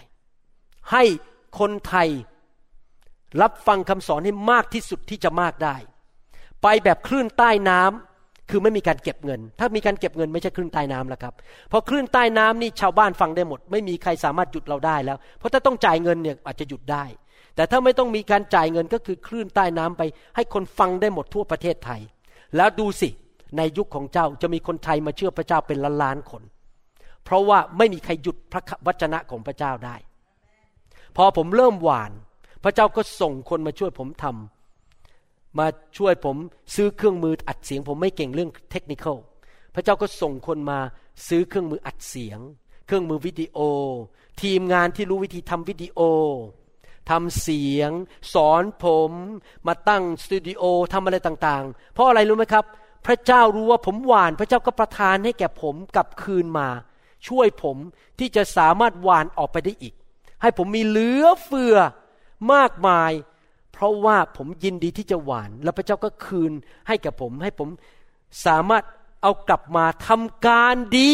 B: ให้คนไทยรับฟังคำสอนให้มากที่สุดที่จะมากได้ ไปแบบคลื่นใต้น้ำคือไม่มีการเก็บเงิน ถ้ามีการเก็บเงินไม่ใช่คลื่นใต้น้ำแล้วครับเพราะคลื่นใต้น้ำนี่ชาวบ้านฟังได้หมด ไม่มีใครสามารถหยุดเราได้แล้ว เพราะถ้าต้องจ่ายเงินเนี่ยอาจจะหยุดได้ แต่ถ้าไม่ต้องมีการจ่ายเงินก็คือคลื่นใต้น้ำไป ให้คนฟังได้หมดทั่วประเทศไทย แล้วดูสิ ในยุคของเจ้าจะมีคนไทยมาเชื่อพระเจ้าเป็นล้านล้านๆคน เพราะว่าไม่มีใครหยุดพระวจนะของพระเจ้าได้ พอผมเริ่มหวาน พระเจ้าก็ส่งคนมาช่วยผมทำมาช่วยผมซื้อเครื่องมืออัดเสียง ผมไม่เก่งเรื่องเทคนิคพระเจ้าก็ส่งคนมาซื้อเครื่องมืออัดเสียง เครื่องมือวิดีโอ ทีมงานที่รู้วิธีทำวิดีโอทำเสียง สอนผม มาตั้งสตูดิโอทำอะไรต่าง ๆ เพราะอะไรรู้ไหมครับ พระเจ้ารู้ว่าผมหวาน พระเจ้าก็ประทานให้แก่ผมกลับคืนมา ช่วยผมที่จะสามารถหวานออกไปได้อีก ให้ผมมีเหลือเฟือมากมาย เพราะว่าผมยินดีที่จะหวาน แล้วพระเจ้าก็คืนให้แก่ผม ให้ผมสามารถเอากลับมาทำการดี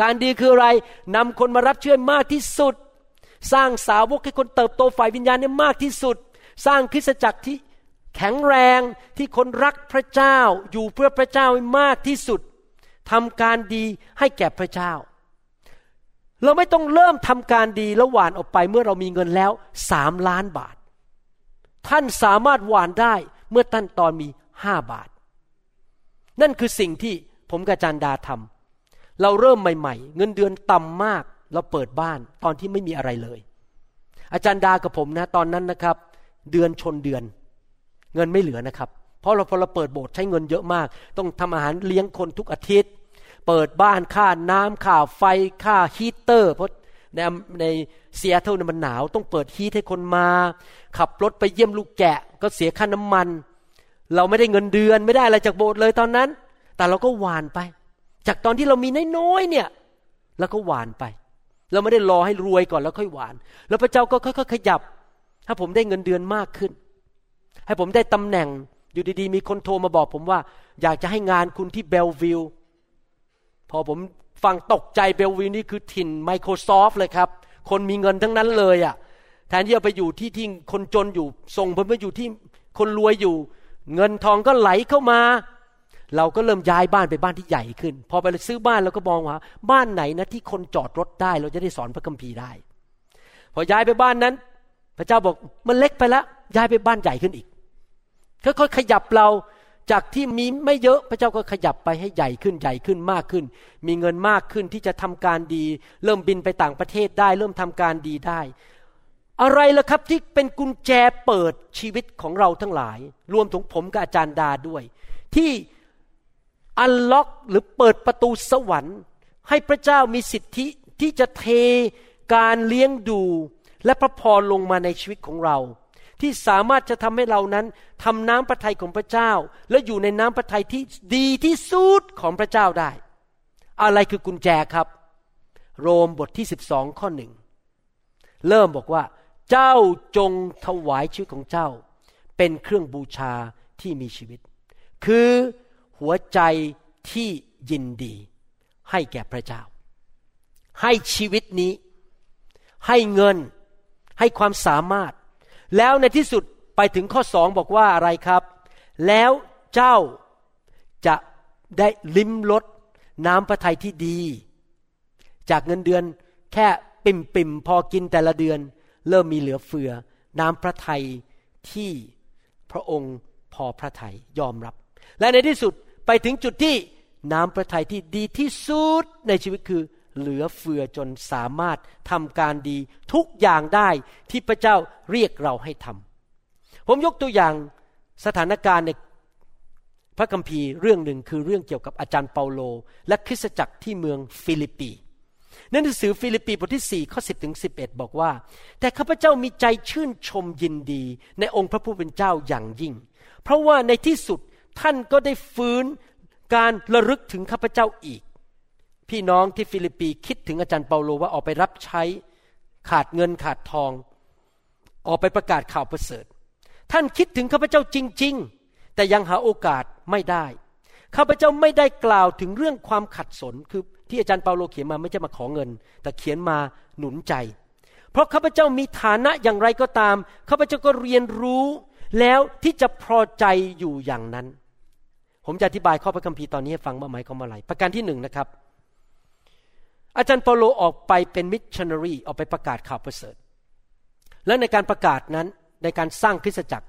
B: การดีคืออะไรนำคนมารับเชื่อมากที่สุด สร้างสาวกให้คนเติบโตฝ่ายวิญญาณเนี่ยมากที่สุด สร้างคริสตจักรที่ แข็งแรงที่คนรักพระเจ้าอยู่เพื่อพระเจ้ามากที่สุดทำการดีให้แก่พระเจ้า เราไม่ต้องเริ่มทำการดีแล้วหวานออกไปเมื่อเรามีเงินแล้วสามล้านบาท ท่านสามารถหวานได้เมื่อท่านตอนมีห้าบาท นั่นคือสิ่งที่ผมกับอาจารย์ดาทำเราเริ่มใหม่ ๆ เงินเดือนต่ำมาก เราเปิดบ้านตอนที่ไม่มีอะไรเลย อาจารย์ดากับผมนะตอนนั้นนะครับ เดือนชนเดือน เงินไม่เหลือนะครับ เพราะเราพอเราเปิดโบสถ์ใช้เงินเยอะมาก ต้องทำอาหารเลี้ยงคนทุกอาทิตย์ เปิดบ้านค่าน้ำค่าไฟค่าฮีเตอร์ เพราะในในเซียเท่านั้นมันหนาว ต้องเปิดฮีทให้คนมา ขับรถไปเยี่ยมลูกแกะ ก็เสียค่าน้ำมัน เราไม่ได้เงินเดือนไม่ได้อะไรจากโบสถ์เลยตอนนั้น แต่เราก็หวานไป จากตอนที่เรามีน้อยๆเนี่ยแล้วก็หวานไป เราไม่ได้รอให้รวยก่อนแล้วค่อยหวาน แล้วพระเจ้าก็ค่อยๆขยับ ถ้าผมได้เงินเดือนมากขึ้น ให้ผมได้ตำแหน่งอยู่ดีๆ มีคนโทรมาบอกผมว่า อยากจะให้งานคุณที่เบลวิลพอผมฟังตกใจเบลวิลนี่คือถิ่น Microsoft เลยครับ คนมีเงินทั้งนั้นเลยอะ่ะแทนที่จะไปอยู่ที่ที่คนจนอยู่ ส่งผมไปอยู่ที่คนรวยอยู่ เงินทองก็ไหลเข้ามา เราก็เริ่มย้ายบ้านไปบ้านที่ใหญ่ขึ้น พอไปซื้อบ้านเราก็มองว่าบ้านไหนนะที่คนจอดรถได้ เราจะได้สอนพระคัมภีร์ได้ พอย้ายไปบ้านนั้น พระเจ้าบอกมันเล็กไปแล้ว ย้ายไปบ้านใหญ่ขึ้นอีกค่อยๆขยับเราจากที่มีไม่เยอะพระเจ้าก็ขยับไปให้ใหญ่ขึ้นใหญ่ขึ้นมากขึ้น มีเงินมากขึ้นที่จะทำการดี เริ่มบินไปต่างประเทศได้ เริ่มทำการดีได้ อะไรล่ะครับที่เป็นกุญแจเปิดชีวิตของเราทั้งหลาย รวมถึงผมกับอาจารย์ดาด้วย ที่อันล็อกหรือเปิดประตูสวรรค์ ให้พระเจ้ามีสิทธิที่จะเทการเลี้ยงดู และพระพรลงมาในชีวิตของเรา ที่สามารถจะทำให้เรานั้นทำน้ำพระทัยของพระเจ้า และอยู่ในน้ำพระทัยที่ดีที่สุดของพระเจ้าได้ อะไรคือกุญแจครับ โรมบทที่ 12 ข้อหนึ่งเริ่มบอกว่า เจ้าจงถวายชีวิตของเจ้า เป็นเครื่องบูชาที่มีชีวิต คือหัวใจที่ยินดี ให้แก่พระเจ้า ให้ชีวิตนี้ ให้เงิน ให้ความสามารถ แล้วในที่สุดไปถึงข้อสองบอกว่าอะไรครับ แล้วเจ้าจะได้ลิ้มรสน้ำพระทัยที่ดี จากเงินเดือนแค่ปิ่มปิ่มพอกินแต่ละเดือน เริ่มมีเหลือเฟือ น้ำพระทัยที่พระองค์พอพระทัยยอมรับ และในที่สุดไปถึงจุดที่น้ำพระทัยที่ดีที่สุดในชีวิตคือ เหลือเฟือจนสามารถทำการดีทุกอย่างได้ที่พระเจ้าเรียกเราให้ทำผมยกตัวอย่างสถานการณ์ในพระคัมภีร์เรื่องหนึ่งคือเรื่องเกี่ยวกับอาจารย์เปาโล และคริสตจักรที่เมืองฟิลิปปีในหนังสือฟิลิปปีบทที่4ข้อ10ถึง11 บอกว่า แต่ข้าพเจ้ามีใจชื่นชมยินดีในองค์พระผู้เป็นเจ้าอย่างยิ่ง เพราะว่าในที่สุดท่านก็ได้ฟื้นการระลึกถึงข้าพเจ้าอีก พี่น้องที่ฟิลิปปีคิดถึงอาจารย์เปาโลว่าออกไปรับใช้ขาดเงินขาดทอง ออกไปประกาศข่าวประเสริฐ ท่านคิดถึงข้าพเจ้าจริง ๆ แต่ยังหาโอกาสไม่ได้ข้าพเจ้าไม่ได้กล่าวถึงเรื่องความขัดสนคือที่อาจารย์เปาโลเขียนมาไม่ใช่มาขอเงิน แต่เขียนมาหนุนใจ เพราะข้าพเจ้ามีฐานะอย่างไรก็ตามข้าพเจ้าก็เรียนรู้แล้วที่จะพอใจอยู่อย่างนั้น ผมจะอธิบายข้อพระคัมภีร์ตอนนี้ให้ฟังว่าหมายความว่าอะไรประการที่หนึ่งนะครับ อาจารย์เปาโลออกไปเป็นมิชชันนารีออกไปประกาศข่าวประเสริฐ และในการประกาศนั้นในการสร้างคริสตจักร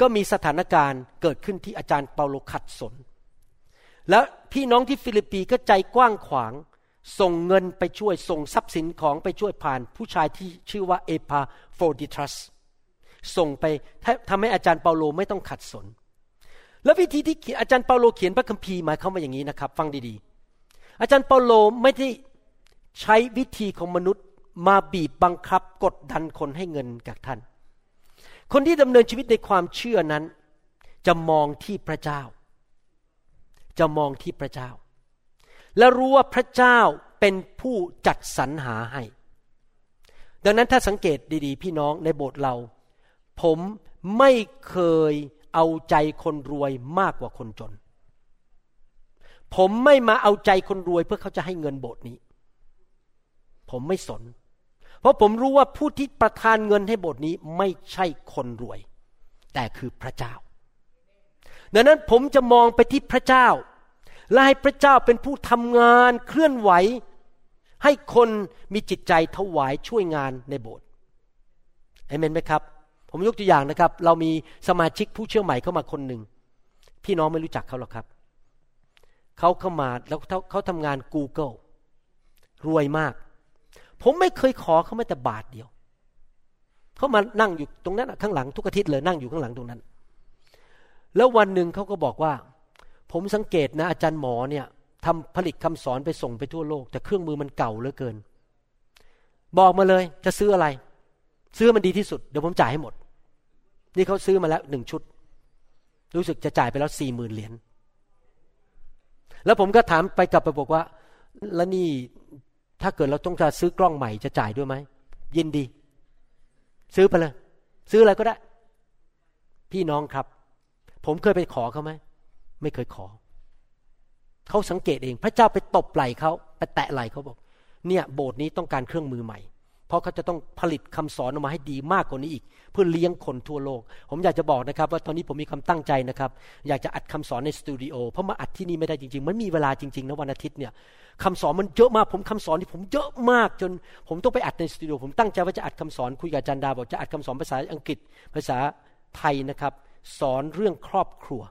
B: ก็มีสถานการณ์เกิดขึ้นที่อาจารย์เปาโลขัดสน แล้วพี่น้องที่ฟิลิปปีก็ใจกว้างขวาง ส่งเงินไปช่วยส่งทรัพย์สินของไปช่วยผ่านผู้ชายที่ชื่อว่าเอปาโฟรดิทัสส่งไปทำให้อาจารย์เปาโลไม่ต้องขัดสน แล้ววิธีที่อาจารย์เปาโลเขียนพระคัมภีร์หมายความว่าอย่างนี้นะครับ ฟังดีๆ อาจารย์เปาโลไม่ได้ ใช้วิธีของมนุษย์มาบีบบังคับกดดันคนให้เงินกับท่าน คนที่ดำเนินชีวิตในความเชื่อนั้น จะมองที่พระเจ้า จะมองที่พระเจ้า และรู้ว่าพระเจ้าเป็นผู้จัดสรรหาให้ ดังนั้นถ้าสังเกตดีๆ พี่น้องในโบสถ์เรา ผมไม่เคยเอาใจคนรวยมากกว่าคนจน ผมไม่มาเอาใจคนรวยเพื่อเขาจะให้เงินโบสถ์นี้ ผมไม่สน เพราะผมรู้ว่าผู้ที่ประทานเงินให้โบสถ์นี้ไม่ใช่คนรวย แต่คือพระเจ้า ดังนั้นผมจะมองไปที่พระเจ้า และให้พระเจ้าเป็นผู้ทำงานเคลื่อนไหว ให้คนมีจิตใจถวายช่วยงานในโบสถ์เอเมนไหมครับ ผมยกตัวอย่างนะครับ เรามีสมาชิกผู้เชื่อใหม่เข้ามาคนหนึ่งพี่น้องไม่รู้จักเขาหรอกครับเขาเข้ามาแล้วเขาเขาทำงาน Google รวยมาก ผมไม่เคยขอเขาแม้แต่บาทเดียวเขามานั่งอยู่ตรงนั้นข้างหลังทุกอาทิตย์เลยนั่งอยู่ข้างหลังตรงนั้น แล้ววันหนึ่งเขาก็บอกว่า ผมสังเกตนะอาจารย์หมอเนี่ยทำผลิตคำสอนไปส่งไปทั่วโลก แต่เครื่องมือมันเก่าเหลือเกิน บอกมาเลยจะซื้ออะไร ซื้อมันดีที่สุด เดี๋ยวผมจ่ายให้หมด นี่เขาซื้อมาแล้วหนึ่งชุด รู้สึกจะจ่ายไปแล้วสี่หมื่นเหรียญแล้วผมก็ถามไปกลับไปบอกว่า แล้วนี่ ถ้าเกิดเราต้องจะซื้อกล้องใหม่จะจ่ายด้วยไหมยินดี ซื้อไปเลย ซื้ออะไรก็ได้ พี่น้องครับ ผมเคยไปขอเขาไหมไม่เคยขอเขาสังเกตเอง พระเจ้าไปตบไหล่เขาไปแตะไหล่เขาบอก เนี่ย โบสถ์นี้ต้องการเครื่องมือใหม่ เพราะเขาจะต้องผลิตคำสอนออกมาให้ดีมากกว่านี้อีก เพื่อเลี้ยงคนทั่วโลก ผมอยากจะบอกนะครับ ว่าตอนนี้ผมมีความตั้งใจนะครับ อยากจะอัดคำสอนในสตูดิโอเพราะมาอัดที่นี่ไม่ได้จริง ๆ มันมีเวลาจริงๆนะวันอาทิตย์เนี่ยคำสอนมันเยอะมากผมคำสอนที่ผมเยอะมากจน ผมต้องไปอัดในสตูดิโอผมตั้งใจว่าจะอัดคำสอนคุยกับอาจารย์ดาบอกจะอัดคำสอนภาษาอังกฤษ ภาษาไทยนะครับ สอนเรื่องครอบครัว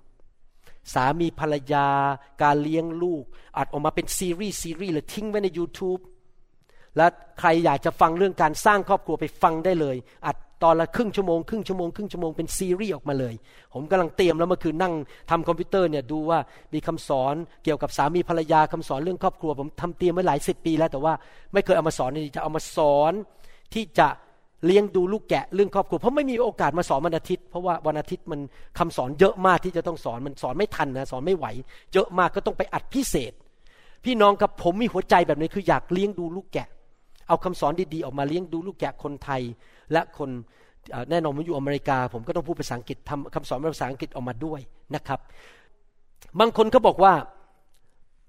B: สามีภรรยา การเลี้ยงลูก อัดออกมาเป็นซีรีส์ซีรีส์เลยทิ้งไว้ใน YouTube และใครอยากจะฟังเรื่องการสร้างครอบครัวไปฟังได้เลย อัดตอนละครึ่งชั่วโมงครึ่งชั่วโมงครึ่งชั่วโมงเป็นซีรีส์ออกมาเลย ผมกำลังเตรียมแล้วเมื่อคืนนั่งทำคอมพิวเตอร์เนี่ยดูว่ามีคำสอนเกี่ยวกับสามีภรรยาคำสอนเรื่องครอบครัว ผมทำเตรียมไว้หลายสิบปีแล้วแต่ว่าไม่เคยเอามาสอนนี่จะเอามาสอนที่จะเลี้ยงดูลูกแกะเรื่องครอบครัวเพราะไม่มีโอกาสมาสอนวันอาทิตย์ เพราะว่าวันอาทิตย์มันคำสอนเยอะมากที่จะต้องสอนมันสอนไม่ทันนะสอนไม่ไหว เยอะมากก็ต้องไปอัดพิเศษ พี่น้องกับผมมีหัวใจแบบนี้คืออยากเลี้ยงดูลูกแกะ เอาคำสอนดีๆออกมาเลี้ยงดูลูกแกะคนไทย และคนแน่นอนผมอยู่อเมริกา ผมก็ต้องพูดภาษาอังกฤษทำคำสอนเป็นภาษาอังกฤษออกมาด้วยนะครับ บางคนก็บอกว่า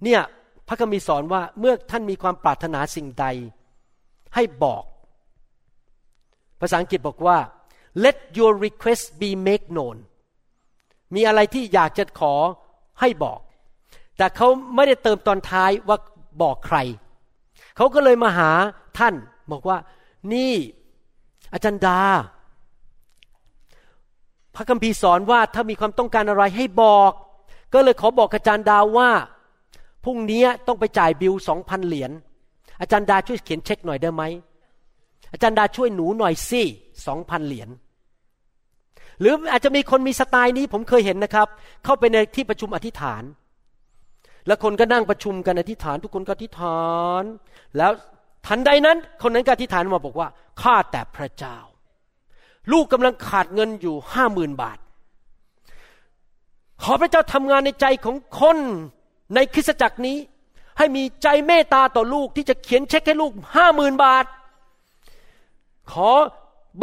B: เนี่ยพระคัมภีร์สอนว่าเมื่อท่านมีความปรารถนาสิ่งใด ให้บอก ภาษาอังกฤษบอกว่า let your request be made known มีอะไรที่อยากจะขอให้บอก แต่เขาไม่ได้เติมตอนท้ายว่าบอกใคร เขาก็เลยมาหา ท่านบอกว่านี่อาจารย์ดา พระคัมภีร์สอนว่าถ้ามีความต้องการอะไรให้บอก ก็เลยขอบอกอาจารย์ดาว่าพรุ่งนี้ต้องไปจ่ายบิลสองพันเหรียญอาจารย์ดาช่วยเขียนเช็คหน่อยได้ไหมอาจารย์ดาช่วยหนูหน่อยสิสองพันเหรียญหรืออาจจะมีคนมีสไตล์นี้ผมเคยเห็นนะครับ เข้าไปในที่ประชุมอธิษฐาน แล้วคนก็นั่งประชุมกันอธิษฐาน ทุกคนก็อธิษฐาน แล้ว ทันใดนั้น คนนั้นก็อธิษฐานมาบอกว่าข้าแต่พระเจ้า ลูกกำลังขาดเงินอยู่ห้าหมื่นบาท ขอพระเจ้าทำงานในใจของคนในคริสตจักรนี้ ให้มีใจเมตตาต่อลูกที่จะเขียนเช็คให้ลูกห้าหมื่นบาท ขอ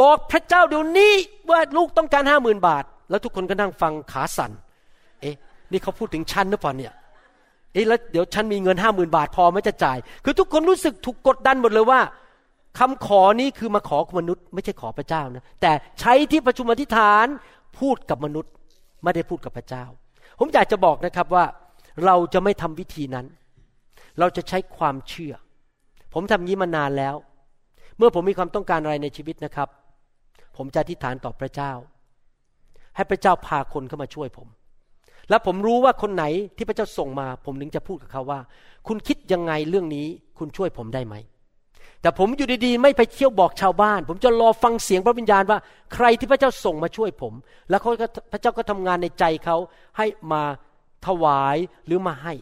B: บอกพระเจ้าเดี๋ยวนี้ว่าลูกต้องการห้าหมื่นบาท แล้วทุกคนก็นั่งฟังขาสั่นเอ๊ะนี่เขาพูดถึงฉันหรือเปล่าเนี่ย เอ๊ะแล้วเดี๋ยวฉันมีเงินห้าหมื่นบาทพอไหมจะจ่าย คือทุกคนรู้สึกถูกกดดันหมดเลยว่าคำขอนี้คือมาขอมนุษย์ ไม่ใช่ขอพระเจ้านะ แต่ใช้ที่ประชุมอธิษฐานพูดกับมนุษย์ ไม่ได้พูดกับพระเจ้า ผมอยากจะบอกนะครับว่า เราจะไม่ทำวิธีนั้น เราจะใช้ความเชื่อ ผมทำนี้มานานแล้ว เมื่อผมมีความต้องการอะไรในชีวิตนะครับ ผมจะอธิษฐานต่อพระเจ้า ให้พระเจ้าพาคนเข้ามาช่วยผม และผมรู้ว่าคนไหนที่พระเจ้าส่งมา ผมถึงจะพูดกับเขาว่า คุณคิดยังไงเรื่องนี้ คุณช่วยผมได้ไหม แต่ผมอยู่ดีๆ ไม่ไปเที่ยวบอกชาวบ้าน ผมจะรอฟังเสียงพระวิญญาณว่า ใครที่พระเจ้าส่งมาช่วยผม แล้วเขาก็พระเจ้าก็ทำงานในใจเขาให้มาถวายหรือมาให้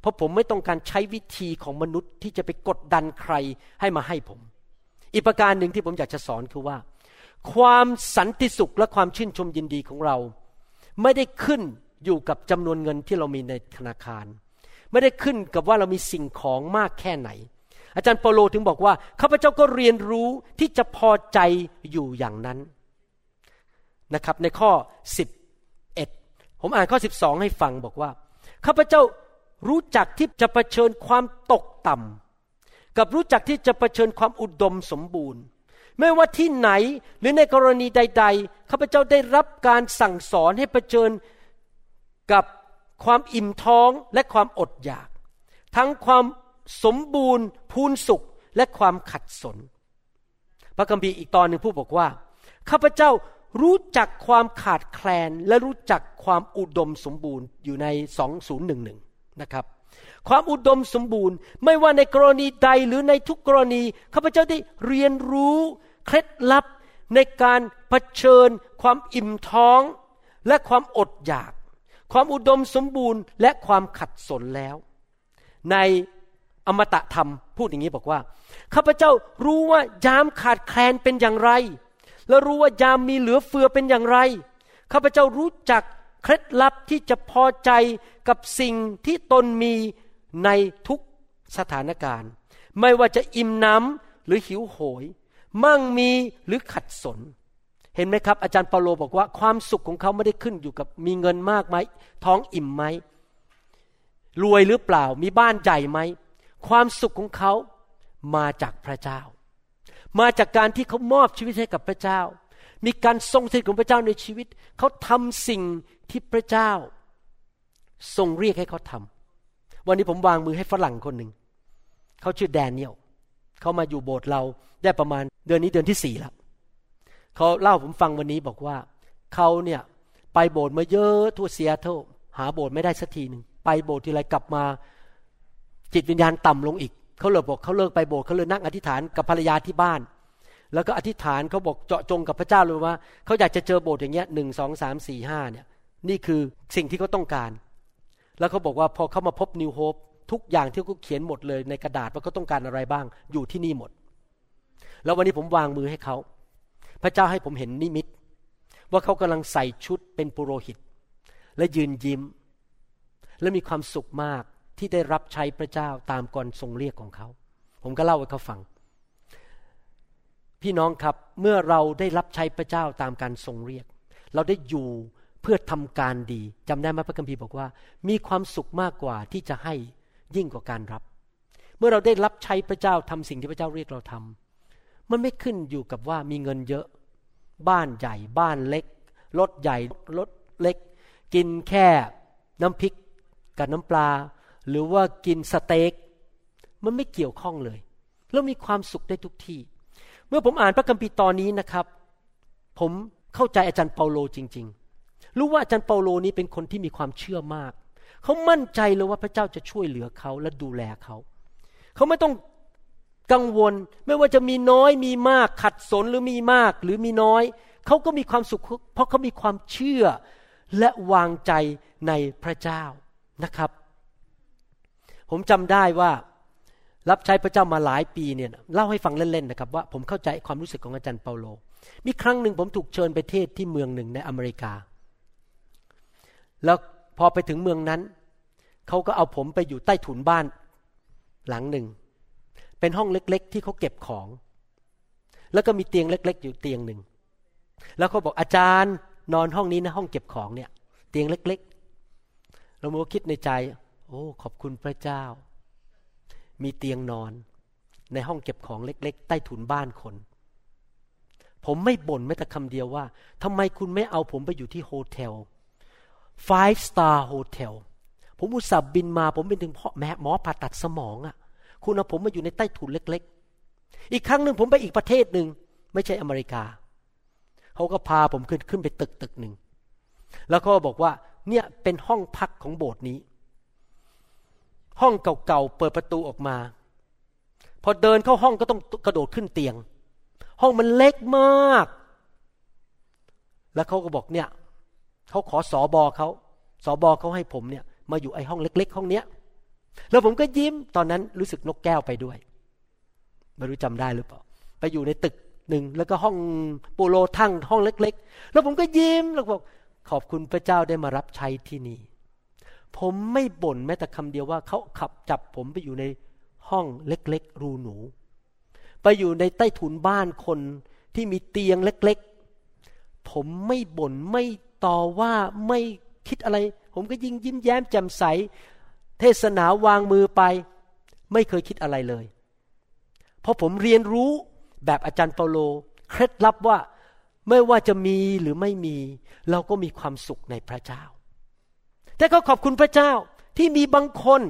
B: เพราะผมไม่ต้องการใช้วิธีของมนุษย์ที่จะไปกดดันใครให้มาให้ผม อีกประการหนึ่งที่ผมอยากจะสอนคือว่า ความสันติสุขและความชื่นชมยินดีของเรา ไม่ได้ขึ้น อยู่กับจำนวนเงินที่เรามีในธนาคาร ไม่ได้ขึ้นกับว่าเรามีสิ่งของมากแค่ไหน อาจารย์เปาโลถึงบอกว่าข้าพเจ้าก็เรียนรู้ที่จะพอใจอยู่อย่างนั้นนะครับในข้อ 11 ผมอ่านข้อ 12 ให้ฟังบอกว่าข้าพเจ้ารู้จักที่จะะเผชิญความตกต่ำกับรู้จักที่จะะเผชิญความอุดมสมบูรณ์ ไม่ว่าที่ไหนหรือในกรณีใด ๆข้าพเจ้าได้รับการสั่งสอนให้เผชิญ กับความอิ่มท้องและความอดอยาก ทั้งความสมบูรณ์ พูนสุขและความขัดสน พระคัมภีร์อีกตอนหนึ่งผู้บอกว่าข้าพเจ้ารู้จักความขาดแคลนและรู้จักความอุดมสมบูรณ์อยู่ใน 2011 นะครับ ความอุดมสมบูรณ์ ไม่ว่าในกรณีใดหรือในทุกกรณีข้าพเจ้าได้เรียนรู้เคล็ดลับในการเผชิญ ความอิ่มท้อง และความอดอยาก ความอุดมสมบูรณ์ และความขัดสนแล้ว ในอมตะธรรมพูดอย่างนี้บอกว่าข้าพเจ้ารู้ว่ายามขาดแคลนเป็นอย่างไร และรู้ว่ายามมีเหลือเฟือเป็นอย่างไรข้าพเจ้ารู้จักเคล็ดลับที่จะพอใจกับสิ่งที่ตนมีในทุกสถานการณ์ ไม่ว่าจะอิ่มน้ำหรือหิวโหย มั่งมีหรือขัดสน เห็นไหมครับ อาจารย์เปาโลบอกว่า ความสุขของเขาไม่ได้ขึ้นอยู่กับมีเงินมากไหมท้องอิ่มไหมรวยหรือเปล่ามีบ้านใหญ่ไหมความสุขของเขามาจากพระเจ้า มาจากการที่เขามอบชีวิตให้กับพระเจ้า มีการทรงสถิตของพระเจ้าในชีวิต เขาทำสิ่งที่พระเจ้า ทรงเรียกให้เขาทำวันนี้ผมวางมือให้ฝรั่งคนหนึ่งเขาชื่อแดเนียลเขามาอยู่โบสถ์เราได้ประมาณเดือนนี้เดือนที่สี่แล้ว เขาเล่าผมฟังวันนี้บอกว่าเขาเนี่ยไปโบสถ์มาเยอะทั่วเซียเทิลหาโบสถ์ไม่ได้สักทีหนึ่งไปโบสถ์ทีไรกลับมา จิตวิญญาณต่ำลงอีกเขาเลยบอกเขาเลิกไปโบสถ์เขาเลยนั่งอธิษฐานกับภรรยาที่บ้าน แล้วก็อธิษฐานเขาบอกเจาะจงกับพระเจ้าเลยว่าเขาอยากจะเจอโบสถ์อย่างเงี้ยหนึ่งสองสามสี่ห้าเนี่ยนี่คือสิ่งที่เขาต้องการ แล้วเขาบอกว่าพอเขามาพบนิวโฮปทุกอย่างที่เขาเขียนหมดเลยในกระดาษว่าเขาต้องการอะไรบ้างอยู่ที่นี่หมด แล้ววันนี้ผมวางมือให้เขา พระเจ้าให้ผมเห็นนิมิต ว่าเขากำลังใส่ชุดเป็นปุโรหิต และยืนยิ้ม และมีความสุขมากที่ได้รับใช้พระเจ้าตามกรทรงเรียกของเขา ผมก็เล่าให้เขาฟัง พี่น้องครับเมื่อเราได้รับใช้พระเจ้าตามการทรงเรียก เราได้อยู่เพื่อทำการดีจำได้ไหมพระคัมภีร์บอกว่า มีความสุขมากกว่าที่จะให้ยิ่งกว่าการรับ เมื่อเราได้รับใช้พระเจ้าทำสิ่งที่พระเจ้าเรียกเราทำ มันไม่ขึ้นอยู่กับว่ามีเงินเยอะ บ้านใหญ่บ้านเล็กรถใหญ่รถเล็ก กินแค่น้ำพริกกับน้ำปลา หรือว่ากินสเต็กมันไม่เกี่ยวข้องเลย แล้วมีความสุขได้ทุกที่ เมื่อผมอ่านพระคัมภีร์ตอนนี้นะครับ ผมเข้าใจอาจารย์เปาโลจริง ๆ รู้ว่าอาจารย์เปาโลนี้เป็นคนที่มีความเชื่อมาก เขามั่นใจเลยว่าพระเจ้าจะช่วยเหลือเขาและดูแลเขา เขาไม่ต้อง กังวลไม่ว่าจะมีน้อยมีมากขัดสนหรือมีมากหรือมีน้อย เขาก็มีความสุข เพราะเขามีความเชื่อและวางใจในพระเจ้านะครับ ผมจำได้ว่ารับใช้พระเจ้ามาหลายปีเนี่ยเล่าให้ฟังเล่นๆนะครับว่าผมเข้าใจความรู้สึกของอาจารย์เปาโล มีครั้งหนึ่งผมถูกเชิญไปเทศที่เมืองหนึ่งในอเมริกา แล้วพอไปถึงเมืองนั้นเขาก็เอาผมไปอยู่ใต้ถุนบ้านหลังหนึ่ง เป็นห้องเล็ก ๆ ที่เขาเก็บของ แล้วก็มีเตียงเล็ก ๆ อยู่เตียงหนึ่ง แล้วเขาบอกอาจารย์นอนห้องนี้นะห้องเก็บของเนี่ย เตียงเล็ก ๆ เราโมคิดในใจ โอ้ขอบคุณพระเจ้า มีเตียงนอน ในห้องเก็บของเล็ก ๆ ใต้ถุนบ้านคน ผมไม่บ่นแม้แต่คำเดียวว่าทำไมคุณไม่เอาผมไปอยู่ที่โฮเทล five star hotel ผมอุตส่าห์บินมา ผมเป็นถึงพ่อแม่หมอผ่าตัดสมองอะ่ะ คุณเอาผมมาอยู่ในใต้ถุนเล็ก ๆ อีกครั้งหนึ่งผมไปอีกประเทศหนึ่งไม่ใช่อเมริกาเขาก็พาผมขึ้นขึ้นไปตึกตึกหนึ่งแล้วก็บอกว่า เนี่ยเป็นห้องพักของโบสถ์นี้ ห้องเก่าๆเปิดประตูออกมา พอเดินเข้าห้องก็ต้องกระโดดขึ้นเตียง ห้องมันเล็กมาก แล้วเขาก็บอกเนี่ยเขาขอสอบอเขาสอบอเขาให้ผมเนี่ย มาอยู่ไอ้ห้องเล็ก ๆ ห้องเนี้ย แล้วผมก็ยิ้มตอนนั้นรู้สึกนกแก้วไปด้วยไม่รู้จำได้หรือเปล่าไปอยู่ในตึกหนึ่งแล้วก็ห้องปูโรทั้งห้องเล็ก ๆ แล้วผมก็ยิ้มแล้วบอกขอบคุณพระเจ้าได้มารับใช้ที่นี่ ผมไม่บ่นแม้แต่คำเดียวว่าเขาขับจับผมไปอยู่ในห้องเล็ก ๆ รูหนู ไปอยู่ในใต้ถุนบ้านคนที่มีเตียงเล็ก ๆ ผมไม่บ่นไม่ต่อว่าไม่คิดอะไร ผมก็ยิ่งยิ้มแย้มแจ่มใส เทศนาวางมือไป ไม่เคยคิดอะไรเลย เพราะผมเรียนรู้แบบอาจารย์เปาโล เคล็ดลับว่าไม่ว่าจะมีหรือไม่มี เราก็มีความสุขในพระเจ้า แต่ก็ขอบคุณพระเจ้าที่มีบางคน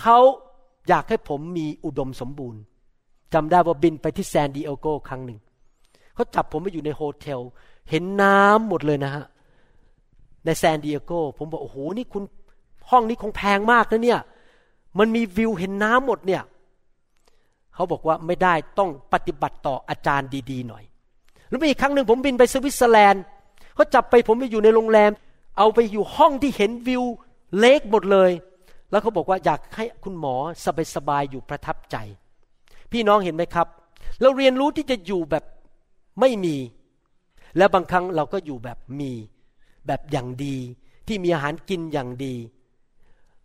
B: เขาอยากให้ผมมีอุดมสมบูรณ์จำได้ว่าบินไปที่แซนดิเอโกครั้งหนึ่งเขาจับผมไปอยู่ใน hotel เห็นน้ำหมดเลยนะฮะในแซนดิเอโกผมบอกโอ้โหนี่คุณ ห้องนี้คงแพงมากนะเนี่ย มันมีวิวเห็นน้ำหมดเนี่ย เขาบอกว่าไม่ได้ต้องปฏิบัติต่ออาจารย์ดี ๆ หน่อย แล้วมีอีกครั้งหนึ่งผมบินไปสวิตเซอร์แลนด์เขาจับไปผมไปอยู่ในโรงแรม เอาไปอยู่ห้องที่เห็นวิวเล็กหมดเลย แล้วเขาบอกว่าอยากให้คุณหมอสบายๆอยู่ประทับใจ พี่น้องเห็นไหมครับ เราเรียนรู้ที่จะอยู่แบบไม่มี แล้วบางครั้งเราก็อยู่แบบมี แบบอย่างดีที่มีอาหารกินอย่างดี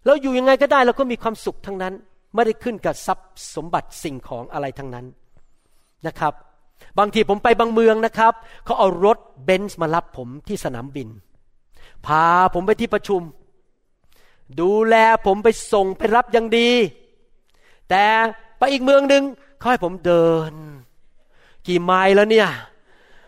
B: เราอยู่ยังไงก็ได้เราก็มีความสุขทั้งนั้น ไม่ได้ขึ้นกับทรัพย์สมบัติสิ่งของอะไรทั้งนั้นนะครับ บางทีผมไปบางเมืองนะครับเขาเอารถเบนซ์มารับผมที่สนามบิน พาผมไปที่ประชุม ดูแลผมไปส่งไปรับอย่างดี แต่ไปอีกเมืองหนึ่งเขาให้ผมเดิน กี่ไมล์แล้วเนี่ย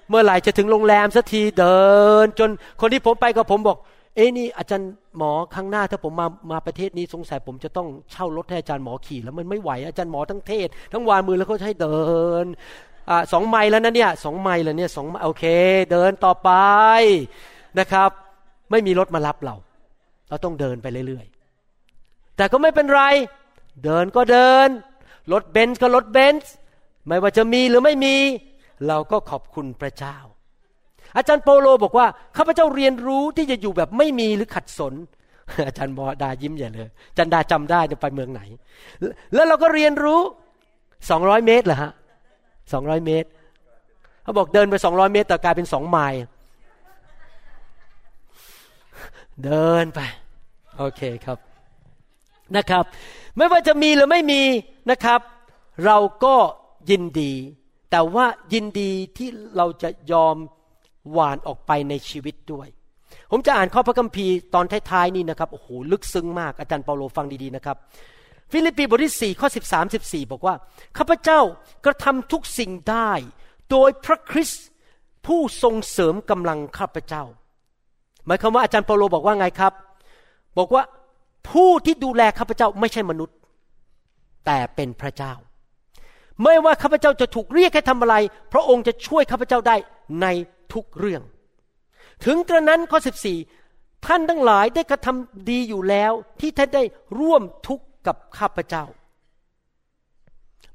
B: เมื่อไหร่จะถึงโรงแรมสักทีเดิน จนคนที่ผมไปกับผมบอก เอ้นี่อาจารย์หมอครั้งหน้าถ้าผมมามาประเทศนี้สงสัยผมจะต้องเช่ารถให้อาจารย์หมอขี่แล้วมันไม่ไหวอาจารย์หมอทั้งเทศ ทั้งวางมือแล้วเขาให้เดินอสองไมล์แล้วนะเนี่ยสองไมล์แล้วเนี่ยสองโอเค เดินต่อไปนะครับ ไม่มีรถมารับเรา เราต้องเดินไปเรื่อยๆ แต่ก็ไม่เป็นไร เดินก็เดินรถเบนซ์ก็รถเบนซ์ไม่ว่าจะมีหรือไม่มี เราก็ขอบคุณพระเจ้า อาจารย์โปโลบอกว่าข้าพเจ้าเรียนรู้ที่จะอยู่แบบไม่มีหรือขัดสน อาจารย์บอดายิ้มใหญ่เลยอาจารย์ดาจำได้จะไปเมืองไหน แล้วเราก็เรียนรู้สองร้อยเมตรเหรอฮะสองร้อยเมตรเขาบอกเดินไปสองร้อยเมตรแต่กลายเป็นสองไมล์เดินไปโอเคครับนะครับ ไม่ว่าจะมีหรือไม่มีนะครับ เราก็ยินดี แต่ว่ายินดีที่เราจะยอม หว่านออกไปในชีวิตด้วย ผมจะอ่านข้อพระคัมภีร์ตอนท้ายๆนี่นะครับโอ้โหลึกซึ้งมากอาจารย์เปาโลฟังดีๆนะครับ ฟิลิปปีบทที่4ข้อ13 14 บอกว่าข้าพเจ้ากระทำทุกสิ่งได้ โดยพระคริสต์ผู้ทรงเสริมกำลังข้าพเจ้า หมายความว่าอาจารย์เปาโลบอกว่าไงครับ บอกว่าผู้ที่ดูแลข้าพเจ้าไม่ใช่มนุษย์ แต่เป็นพระเจ้า ไม่ว่าข้าพเจ้าจะถูกเรียกให้ทำอะไร พระองค์จะช่วยข้าพเจ้าได้ใน ทุกเรื่อง ถึงกระนั้นข้อ 14 ท่านทั้งหลายได้กระทำดีอยู่แล้ว ที่ท่านได้ร่วมทุกข์กับข้าพเจ้า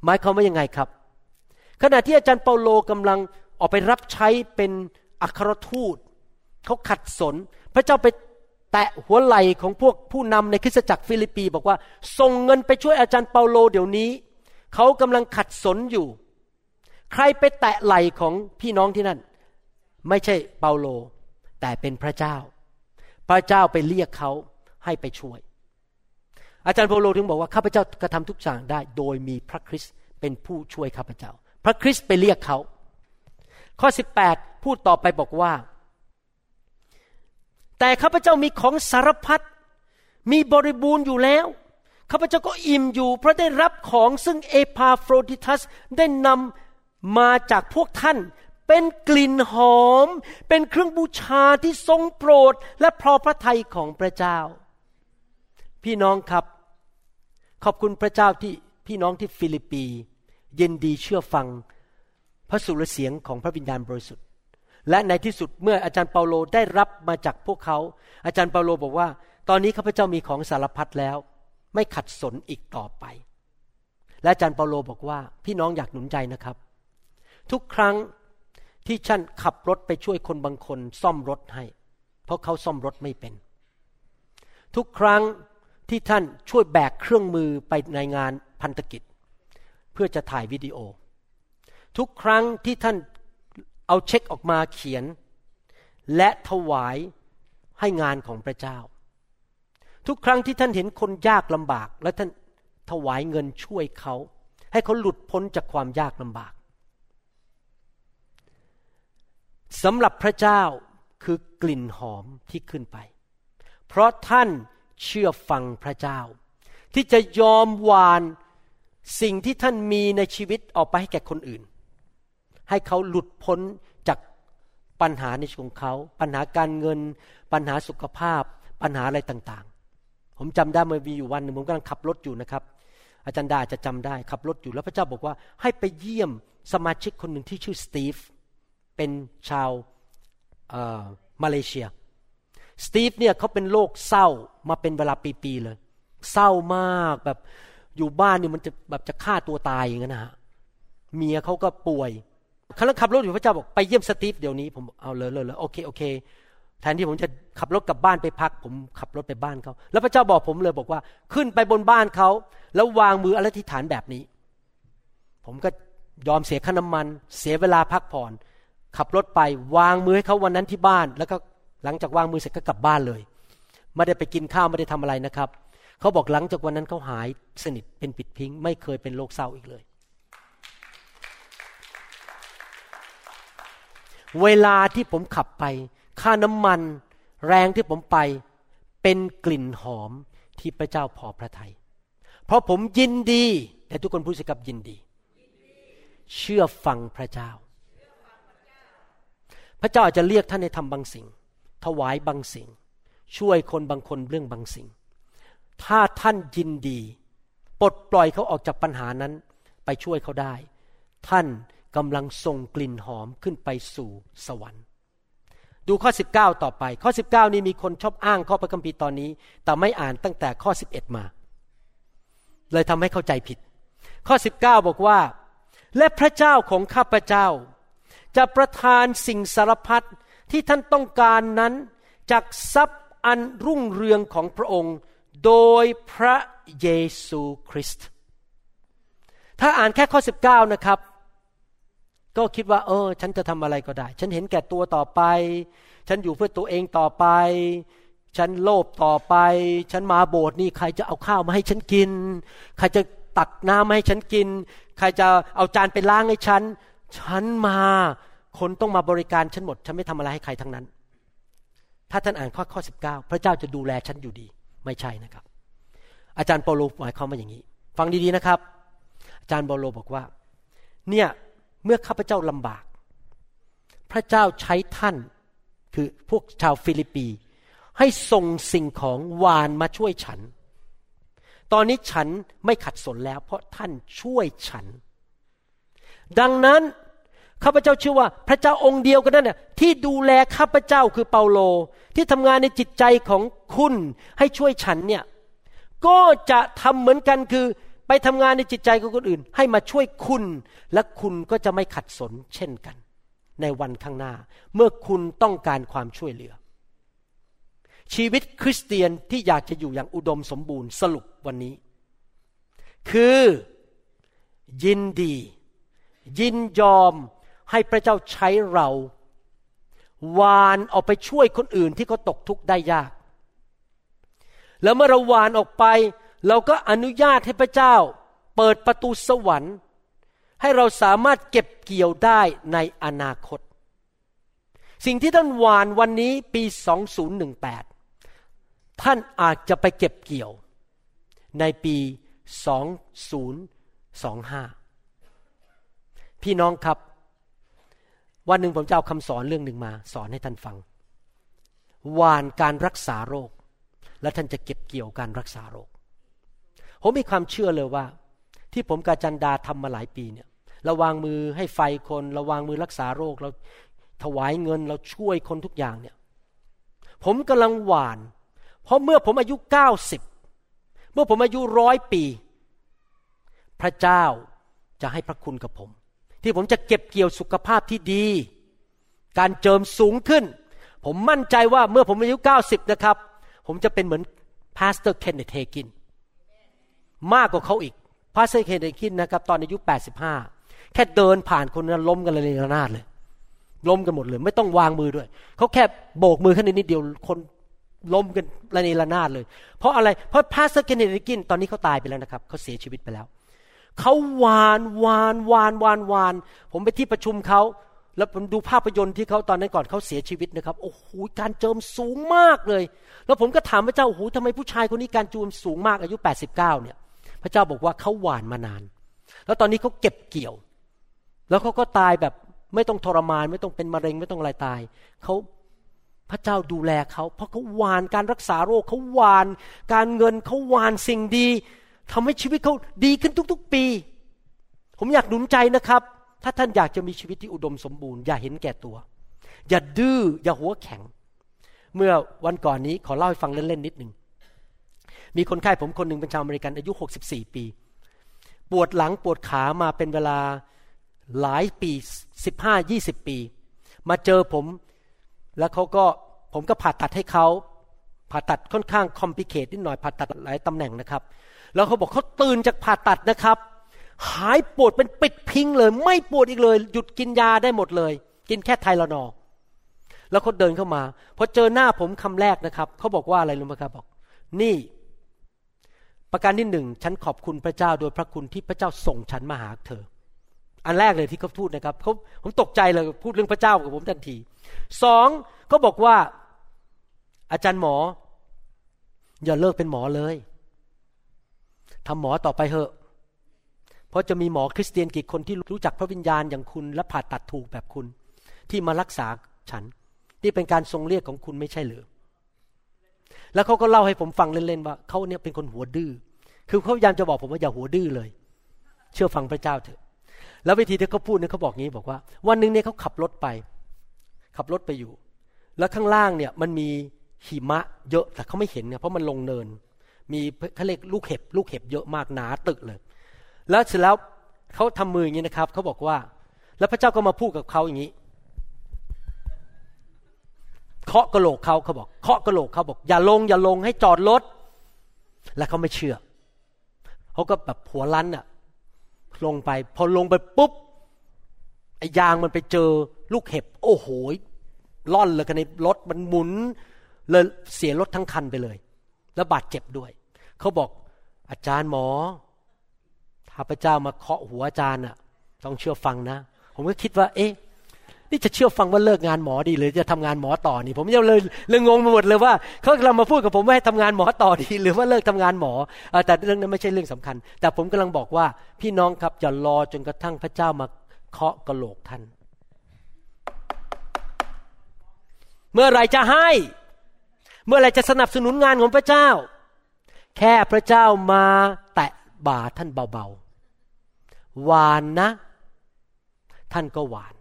B: หมายความว่ายังไงครับ ขณะที่อาจารย์เปาโลกำลังออกไปรับใช้เป็นอัครทูตเขาขัดสน พระเจ้าไปแตะหัวไหล่ของพวกผู้นำในคริสตจักรฟิลิปปี บอกว่า ส่งเงินไปช่วยอาจารย์เปาโลเดี๋ยวนี้ เขากำลังขัดสนอยู่ ใครไปแตะไหล่ของพี่น้องที่นั่น ไม่ใช่เปาโล แต่เป็นพระเจ้า พระเจ้าไปเรียกเขาให้ไปช่วย อาจารย์เปาโลถึงบอกว่าข้าพเจ้ากระทำทุกอย่างได้ โดยมีพระคริสต์เป็นผู้ช่วยข้าพเจ้า พระคริสต์ไปเรียกเขา ข้อ 18 พูดต่อไปบอกว่า แต่ข้าพเจ้ามีของสารพัดมีบริบูรณ์อยู่แล้วข้าพเจ้าก็อิ่มอยู่ เพราะได้รับของซึ่งเอพาโฟรดิทัสได้นำมาจากพวกท่าน เป็นกลิ่นหอม เป็นเครื่องบูชาที่ทรงโปรดและพอพระทัยของพระเจ้า พี่น้องครับ ขอบคุณพระเจ้าที่พี่น้องที่ฟิลิปปียินดีเชื่อฟังพระสุรเสียงของพระวิญญาณบริสุทธิ์ และในที่สุดเมื่ออาจารย์เปาโลได้รับมาจากพวกเขา อาจารย์เปาโลบอกว่า ตอนนี้ข้าพเจ้ามีของสารพัดแล้ว ไม่ขัดสนอีกต่อไป และอาจารย์เปาโลบอกว่า พี่น้องอยากหนุนใจนะครับ ทุกครั้ง ที่ฉันขับรถไปช่วยคนบางคนซ่อมรถให้ เพราะเขาซ่อมรถไม่เป็น ทุกครั้งที่ท่านช่วยแบกเครื่องมือไปในงานพันธกิจ เพื่อจะถ่ายวิดีโอ ทุกครั้งที่ท่านเอาเช็คออกมาเขียน และถวายให้งานของพระเจ้า ทุกครั้งที่ท่านเห็นคนยากลำบาก และท่านถวายเงินช่วยเขา ให้เขาหลุดพ้นจากความยากลำบาก สำหรับพระเจ้าคือกลิ่นหอมที่ขึ้นไป เพราะท่านเชื่อฟังพระเจ้า ที่จะยอมวานสิ่งที่ท่านมีในชีวิตออกไปให้แก่คนอื่น ให้เขาหลุดพ้นจากปัญหาในชีวิตของเขา ปัญหาการเงิน ปัญหาสุขภาพ ปัญหาอะไรต่างๆ ผมจำได้เมื่อมีอยู่วันหนึ่งผมกำลังขับรถอยู่นะครับ อาจารย์ดาจจะจำได้ขับรถอยู่แล้วพระเจ้าบอกว่า ให้ไปเยี่ยมสมาชิกคนหนึ่งที่ชื่อสตีฟ เป็นชาวมาเลเซีย สตีฟเนี่ยเขาเป็นโรคเศร้ามาเป็นเวลาปีๆเลย เศร้ามากแบบอยู่บ้านเนี่ยมันจะแบบจะฆ่าตัวตายอย่างนั้นนะฮะเมียเขาก็ป่วยครั้งขับรถอยู่พระเจ้าบอกไปเยี่ยมสตีฟเดี๋ยวนี้ผมเอาเลยเลยเลยโอเคโอเคแทนที่ผมจะขับรถกลับบ้านไปพัก ผมขับรถไปบ้านเขาแล้วพระเจ้าบอกผมเลยบอกว่าขึ้นไปบนบ้านเขาแล้ววางมืออธิษฐานแบบนี้ ผมก็ยอมเสียค่าน้ำมัน เสียเวลาพักผ่อน ขับรถไปวางมือให้เขาวันนั้นที่บ้าน แล้วก็หลังจากวางมือเสร็จก็กลับบ้านเลยไม่ได้ไปกินข้าวไม่ได้ทำอะไรนะครับเขาบอกหลังจากวันนั้นเขาหายสนิทเป็นปิดพิงไม่เคยเป็นโรคเศร้าอีกเลย เวลาที่ผมขับไป ค่าน้ำมัน แรงที่ผมไปเป็นกลิ่นหอมที่พระเจ้าพอพระทยัยเพราะผมยินดี แต่ทุกคนพูดสิกับยินดี เชื่อฟังพระเจ้า พระเจ้าอาจจะเรียกท่านให้ทำบางสิ่ง ถวายบางสิ่ง ช่วยคนบางคนเรื่องบางสิ่ง ถ้าท่านยินดีปลดปล่อยเขาออกจากปัญหานั้นไปช่วยเขาได้ ท่านกำลังส่งกลิ่นหอมขึ้นไปสู่สวรรค์ ดูข้อ 19 ต่อไป ข้อ 19 นี้มีคนชอบอ้างข้อพระคัมภีร์ตอนนี้ แต่ไม่อ่านตั้งแต่ข้อ 11 มา เลยทำให้เข้าใจผิด ข้อ 19 บอกว่า และพระเจ้าของข้าพเจ้า จะประทานสิ่งสารพัดที่ท่านต้องการนั้นจากทรัพย์อันรุ่งเรืองของพระองค์ โดยพระเยซูคริสต์ถ้าอ่านแค่ข้อ 19 นะครับ ก็คิดว่า เออ ฉันจะทำอะไรก็ได้ ฉันเห็นแก่ตัวต่อไป ฉันอยู่เพื่อตัวเองต่อไป ฉันโลภต่อไป ฉันมาโบสถ์นี่ใครจะเอาข้าวมาให้ฉันกิน ใครจะตักน้ำมาให้ฉันกิน ใครจะเอาจานไปล้างให้ฉัน ฉันมาคนต้องมาบริการฉันหมด ฉันไม่ทำอะไรให้ใครทั้งนั้น ถ้าท่านอ่านข้อข้อสิบเก้าพระเจ้าจะดูแลฉันอยู่ดี ไม่ใช่นะครับ อาจารย์เปาโลหมายความว่าอย่างนี้ ฟังดีๆนะครับ อาจารย์เปาโลบอกว่า เนี่ยเมื่อข้าพเจ้าลำบาก พระเจ้าใช้ท่านคือพวกชาวฟิลิปปี ให้ส่งสิ่งของหว่านมาช่วยฉัน ตอนนี้ฉันไม่ขัดสนแล้ว เพราะท่านช่วยฉัน ดังนั้น ข้าพเจ้าเชื่อว่าพระเจ้าองค์เดียวกันนั่นน่ะที่ดูแลข้าพเจ้าคือเปาโล ที่ทำงานในจิตใจของคุณให้ช่วยฉันเนี่ยก็จะทำเหมือนกันคือไปทำงานในจิตใจของคนอื่น ให้มาช่วยคุณ และคุณก็จะไม่ขัดสนเช่นกัน ในวันข้างหน้า เมื่อคุณต้องการความช่วยเหลือ ชีวิตคริสเตียนที่อยากจะอยู่อย่างอุดมสมบูรณ์สรุปวันนี้ คือยินดี ยินยอม ให้พระเจ้าใช้เราวานออกไปช่วยคนอื่นที่เขาตกทุกข์ได้ยาก แล้วเมื่อเราวานออกไป เราก็อนุญาตให้พระเจ้า เปิดประตูสวรรค์ ให้เราสามารถเก็บเกี่ยวได้ในอนาคต สิ่งที่ท่านวานวันนี้ปี 2018 ท่านอาจจะไปเก็บเกี่ยว ในปี 2025 พี่น้องครับ วันหนึ่งผมจะเอาคำสอนเรื่องหนึ่งมา สอนให้ท่านฟังวานการรักษาโรค และท่านจะเก็บเกี่ยวการรักษาโรค ผมมีความเชื่อเลยว่า ที่ผมกาจันดาทำมาหลายปีเนี่ยเราวางมือให้ไฟคนเราวางมือรักษาโรคเราถวายเงินเราช่วยคนทุกอย่างเนี่ยผมกำลังหวาน เพราะเมื่อผมอายุเก้าสิบเมื่อผมอายุร้อยปี พระเจ้าจะให้พระคุณกับผม ที่ผมจะเก็บเกี่ยวสุขภาพที่ดี การเจิมสูงขึ้น ผมมั่นใจว่าเมื่อผมอายุ 90 นะครับ ผมจะเป็นเหมือน pastor Kenneth Hagin มากกว่าเขาอีก pastor Kenneth Hagin นะครับ ตอนอายุ 85 แค่เดินผ่านคนนั้นล้มกันเลยระนาดเลย ล้มกันหมดเลย ไม่ต้องวางมือด้วย เขาแค่โบกมือแค่นิดเดียวคนล้มกันระเนระนาดเลย เพราะอะไร เพราะ pastor Kenneth Hagin ตอนนี้เขาตายไปแล้วนะครับเขาเสียชีวิตไปแล้ว เขาหว่านหว่านหว่านหว่านหว่าน ผมไปที่ประชุมเขา แล้วผมดูภาพยนตร์ที่เขาตอนนั้นก่อนเขาเสียชีวิตนะครับ โอ้โห การเจิมสูงมากเลย แล้วผมก็ถามพระเจ้า โอ้โหทำไมผู้ชายคนนี้การเจิมสูงมากอายุ 89 เนี่ย พระเจ้าบอกว่าเขาหว่านมานาน แล้วตอนนี้เขาเก็บเกี่ยว แล้วเขาก็ตายแบบไม่ต้องทรมาน ไม่ต้องเป็นมะเร็งไม่ต้องอะไรตายเขาพระเจ้าดูแลเขาเพราะเขาหวานการรักษาโรคเขาหวาน การเงินเขาหวานสิ่งดี ทำให้ชีวิตเขาดีขึ้นทุก ๆ ปี ผมอยากหนุนใจนะครับ ถ้าท่านอยากจะมีชีวิตที่อุดมสมบูรณ์อย่าเห็นแก่ตัว อย่าดื้ออย่าหัวแข็ง เมื่อวันก่อนนี้ขอเล่าให้ฟังเล่นๆนิดหนึ่งมีคนไข้ผมคนหนึ่งเป็นชาวอเมริกันอายุ 64 ปี ปวดหลังปวดขามาเป็นเวลาหลายปี 15-20 ปี มาเจอผมแล้วเขาก็ผมก็ผ่าตัดให้เขาผ่าตัดค่อนข้างคอมพลิเคทนิดหน่อยผ่าตัดหลายตำแหน่งนะครับ แล้วเขาบอกเขาตื่นจากผ่าตัดนะครับ หายปวดเป็นปิดพิงเลย ไม่ปวดอีกเลย หยุดกินยาได้หมดเลย กินแค่ไทลานอลแล้วเขาเดินเข้ามาพอเจอหน้าผมคำแรกนะครับเขาบอกว่าอะไรรู้ไหมครับบอก นี่ ประการที่หนึ่งฉันขอบคุณพระเจ้าโดยพระคุณที่พระเจ้าส่งฉันมาหาเธอ อันแรกเลยที่เขาพูดนะครับเขาผมตกใจเลยพูดเรื่องพระเจ้ากับผมทันทีสองเขาบอกว่า อาจารย์หมอ อย่าเลิกเป็นหมอเลย ทำหมอต่อไปเถอะ เพราะจะมีหมอคริสเตียนกี่คนที่รู้จักพระวิญญาณอย่างคุณและผ่าตัดถูกแบบคุณ ที่มารักษาฉันที่เป็นการทรงเรียกของคุณไม่ใช่หรือ แล้วเขาก็เล่าให้ผมฟังเล่นๆว่าเขาเนี่ยเป็นคนหัวดื้อ คือเขาพยายามจะบอกผมว่าอย่าหัวดื้อเลย เชื่อฟังพระเจ้าเถอะ แล้ววิธีที่เขาพูดเนี่ยเขาบอกงี้บอกว่า วันหนึ่งเนี่ยเขาขับรถไป ขับรถไปอยู่ แล้วข้างล่างเนี่ยมันมีหิมะเยอะแต่เขาไม่เห็นเนี่ยเพราะมันลงเนิน มีเขาเรียกลูกเห็บ ลูกเห็บเยอะมากหนาตึกเลย แล้วเสร็จแล้วเขาทำมืออย่างนี้นะครับเขาบอกว่า แล้วพระเจ้าก็มาพูดกับเขาอย่างนี้เคาะกระโหลกเขาเขาบอกเคาะกระโหลกเขาบอก อย่าลงอย่าลงให้จอดรถแล้วเขาไม่เชื่อเขาก็แบบหัวลั้นอะลงไป พอลงไปปุ๊บไอ้ยางมันไปเจอลูกเห็บ โอ้โหล่อนเลยกันในรถมันหมุนเลยเสียรถทั้งคันไปเลย แล้วบาดเจ็บด้วย เขาบอกอาจารย์หมอถ้าพระเจ้ามาเคาะหัวอาจารย์อะต้องเชื่อฟังนะ ผมก็คิดว่า เอ๊ะ นี่จะเชื่อฟังว่าเลิกงานหมอดี หรือจะทำงานหมอต่อนี่ ผมยังเลยเลยงงไปหมดเลยว่าเขากำลังมาพูดกับผมว่าให้ทำงานหมอต่อดี หรือว่าเลิกทำงานหมอแต่เรื่องนั้นไม่ใช่เรื่องสำคัญ แต่ผมกำลังบอกว่า พี่น้องครับอย่ารอจนกระทั่งพระเจ้ามาเคาะกระโหลกท่าน เมื่อไรจะให้ เมื่อไรจะสนับสนุนงานของพระเจ้า แค่พระเจ้ามาแตะบ่าท่านเบาๆหวานนะ ท่านก็หวาน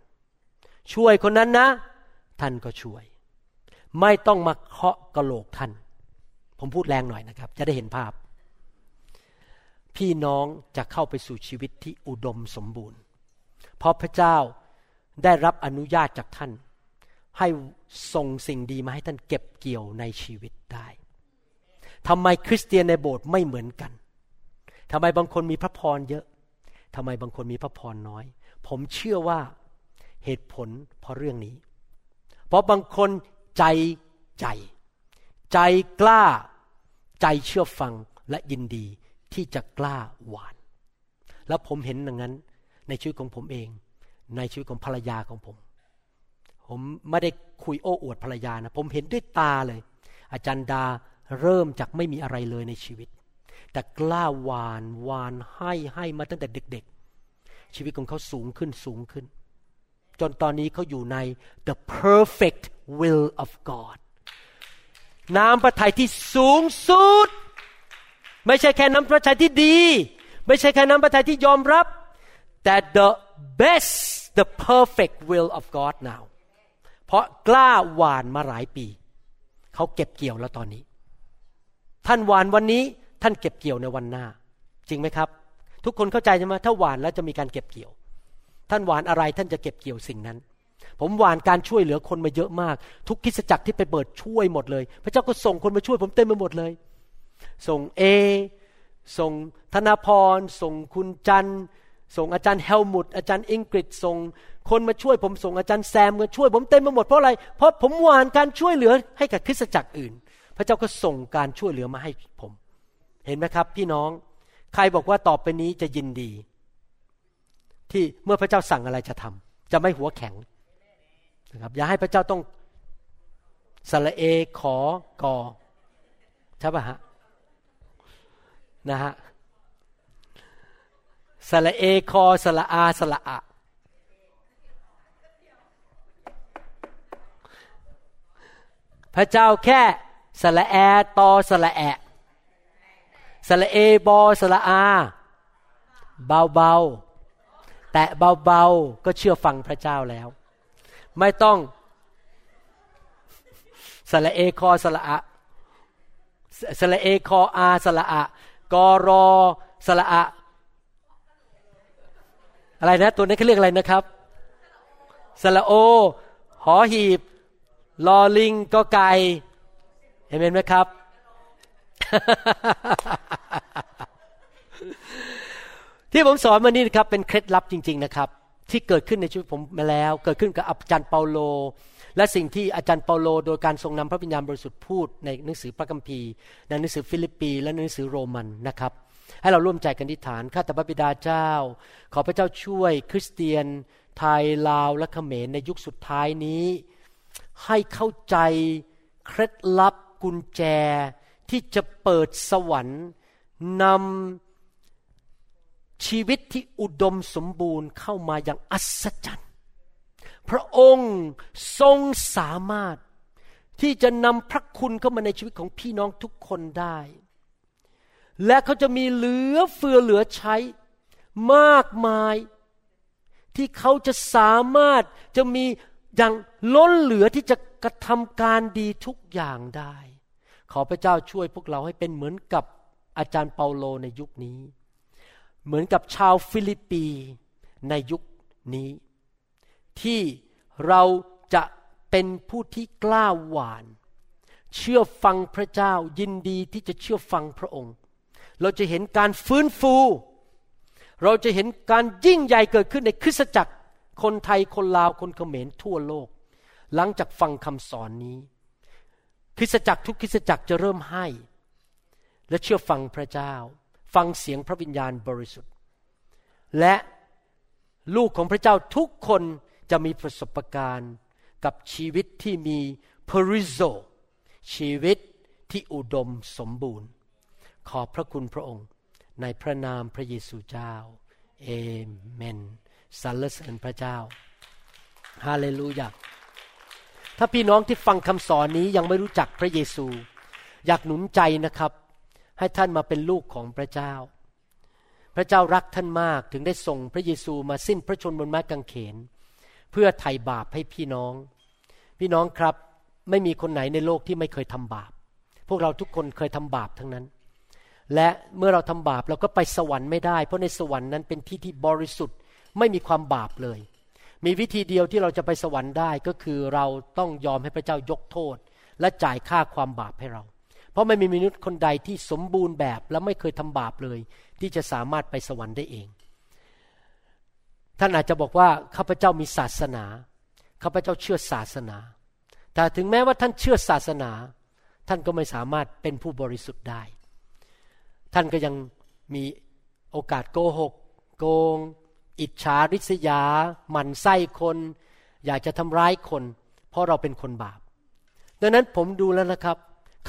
B: ช่วยคนนั้นนะ ท่านก็ช่วย ไม่ต้องมาเคาะกระโหลกท่าน ผมพูดแรงหน่อยนะครับ จะได้เห็นภาพ พี่น้องจะเข้าไปสู่ชีวิตที่อุดมสมบูรณ์ เพราะพระเจ้าได้รับอนุญาตจากท่าน ให้ส่งสิ่งดีมาให้ท่านเก็บเกี่ยวในชีวิตได้ทำไมคริสเตียนในโบสถ์ไม่เหมือนกันทำไมบางคนมีพระพรเยอะทำไมบางคนมีพระพรน้อย ผมเชื่อว่าเหตุผลเพราะเรื่องนี้ เพราะบางคนใจใจ ใจกล้า ใจเชื่อฟังและยินดีที่จะกล้าหวาน แล้วผมเห็นอย่างนั้นในชีวิตของผมเอง ในชีวิตของภรรยาของผม ผมไม่ได้คุยโอ้อวดภรรยานะผมเห็นด้วยตาเลย อาจารย์ดาเริ่มจากไม่มีอะไรเลยในชีวิต แต่กล้าหวานหวานให้ให้มาตั้งแต่เด็กๆ ชีวิตของเขาสูงขึ้นสูงขึ้น จนตอนนี้เขาอยู่ใน the perfect will of God น้ำพระทัยที่สูงสุด ไม่ใช่แค่น้ำพระทัยที่ดี ไม่ใช่แค่น้ำพระทัยที่ยอมรับ แต่ the best the perfect will of God now เพราะกล้าหวานมาหลายปี เขาเก็บเกี่ยวแล้วตอนนี้ ท่านหวานวันนี้ท่านเก็บเกี่ยวในวันหน้า จริงไหมครับ ทุกคนเข้าใจใช่ไหมถ้าหวานแล้วจะมีการเก็บเกี่ยว ท่านหวานอะไรท่านจะเก็บเกี่ยวสิ่งนั้น ผมหวานการช่วยเหลือคนมาเยอะมาก ทุกคิสจักรที่ไปเปิดช่วยหมดเลย พระเจ้าก็ส่งคนมาช่วยผมเต็มไปหมดเลย ส่งเอส่งธนพร ส่งคุณจันท ส่งอาจารย์เฮลมุตอาจารย์อิงกฤษส่งคนมาช่วยผมส่งอาจารย์แซมมาช่วยผมเต็มไปหมดเพราะอะไร เพราะผมหวานการช่วยเหลือให้กับคริสตจักรอื่น พระเจ้าก็ส่งการช่วยเหลือมาให้ผม เห็นไหมครับ พี่น้อง ใครบอกว่าต่อไปนี้จะยินดี ที่เมื่อพระเจ้าสั่งอะไรจะทำจะไม่หัวแข็งนะครับอย่าให้พระเจ้าต้องสระเอขอกอใช่ปะฮะนะฮะ สระเอคอสระอาสระอะพระเจ้าแค่สระแอตอสระแอะสระเอบอสระอา เบาๆแตะเบาๆก็เชื่อฟังพระเจ้าแล้ว ไม่ต้องสระเอคอสระอะสระเอคออาสระอะกอรอสระอะ อะไรนะ ตัวนี้เขาเรียกอะไรนะครับสระโอ หอหีบ ลอลิงก็ไก่เห็นไหมครับ ที่ผมสอนมานี่นะครับ เป็นเคล็ดลับจริง ๆ นะครับ ที่เกิดขึ้นในชีวิตผมมาแล้ว เกิดขึ้นกับอาจารย์เปาโล และสิ่งที่อาจารย์เปาโล โดยการทรงนำพระวิญญาณบริสุทธิ์พูดในหนังสือพระคัมภีร์ในหนังสือฟิลิปปี และหนังสือโรมันนะครับ ให้เราร่วมใจกันอธิษฐานข้าแต่พระบิดาเจ้า ขอพระเจ้าช่วยคริสเตียนไทยลาวและเขมรในยุคสุดท้ายนี้ ให้เข้าใจเคล็ดลับกุญแจที่จะเปิดสวรรค์นำชีวิตที่อุดมสมบูรณ์เข้ามาอย่างอัศจรรย์ พระองค์ทรงสามารถที่จะนำพระคุณเข้ามาในชีวิตของพี่น้องทุกคนได้ และเขาจะมีเหลือเฟือเหลือใช้มากมาย ที่เขาจะสามารถจะมีอย่างล้นเหลือที่จะกระทำการดีทุกอย่างได้ ขอพระเจ้าช่วยพวกเราให้เป็นเหมือนกับอาจารย์เปาโลในยุคนี้ เหมือนกับชาวฟิลิปปีในยุคนี้ ที่เราจะเป็นผู้ที่กล้าหว่าน เชื่อฟังพระเจ้ายินดีที่จะเชื่อฟังพระองค์ เราจะเห็นการฟื้นฟู เราจะเห็นการยิ่งใหญ่เกิดขึ้นในคริสตจักร คนไทยคนลาวคนเขมรทั่วโลก หลังจากฟังคำสอนนี้ คริสตจักรทุกคริสตจักรจะเริ่มให้ และเชื่อฟังพระเจ้า ฟังเสียงพระวิญญาณบริสุทธิ์ และลูกของพระเจ้าทุกคนจะมีประสบการณ์กับชีวิตที่มีพริโซชีวิตที่อุดมสมบูรณ์ ขอบพระคุณพระองค์ ในพระนามพระเยซูเจ้า เอเมนสรรเสริญพระเจ้า ฮาเลลูยา ถ้าพี่น้องที่ฟังคำสอนนี้ยังไม่รู้จักพระเยซู อยากหนุนใจนะครับ ให้ท่านมาเป็นลูกของพระเจ้า พระเจ้ารักท่านมากถึงได้ส่งพระเยซูมาสิ้นพระชนม์บนไม้กางเขน เพื่อไถ่บาปให้พี่น้อง พี่น้องครับไม่มีคนไหนในโลกที่ไม่เคยทำบาป พวกเราทุกคนเคยทำบาปทั้งนั้น และเมื่อเราทำบาปเราก็ไปสวรรค์ไม่ได้ เพราะในสวรรค์นั้นเป็นที่ที่บริสุทธิ์ไม่มีความบาปเลย มีวิธีเดียวที่เราจะไปสวรรค์ได้ก็คือเราต้องยอมให้พระเจ้ายกโทษ และจ่ายค่าความบาปให้เรา เพราะไม่มีมนุษย์คนใดที่สมบูรณ์แบบและไม่เคยทำบาปเลย ที่จะสามารถไปสวรรค์ได้เอง ท่านอาจจะบอกว่าข้าพเจ้ามีศาสนาข้าพเจ้าเชื่อศาสนา แต่ถึงแม้ว่าท่านเชื่อศาสนา ท่านก็ไม่สามารถเป็นผู้บริสุทธิ์ได้ ท่านก็ยังมีโอกาสโกหก โกง อิจฉาริษยา หมั่นไส้คน อยากจะทำร้ายคน เพราะเราเป็นคนบาป ดังนั้นผมดูแล้วนะครับ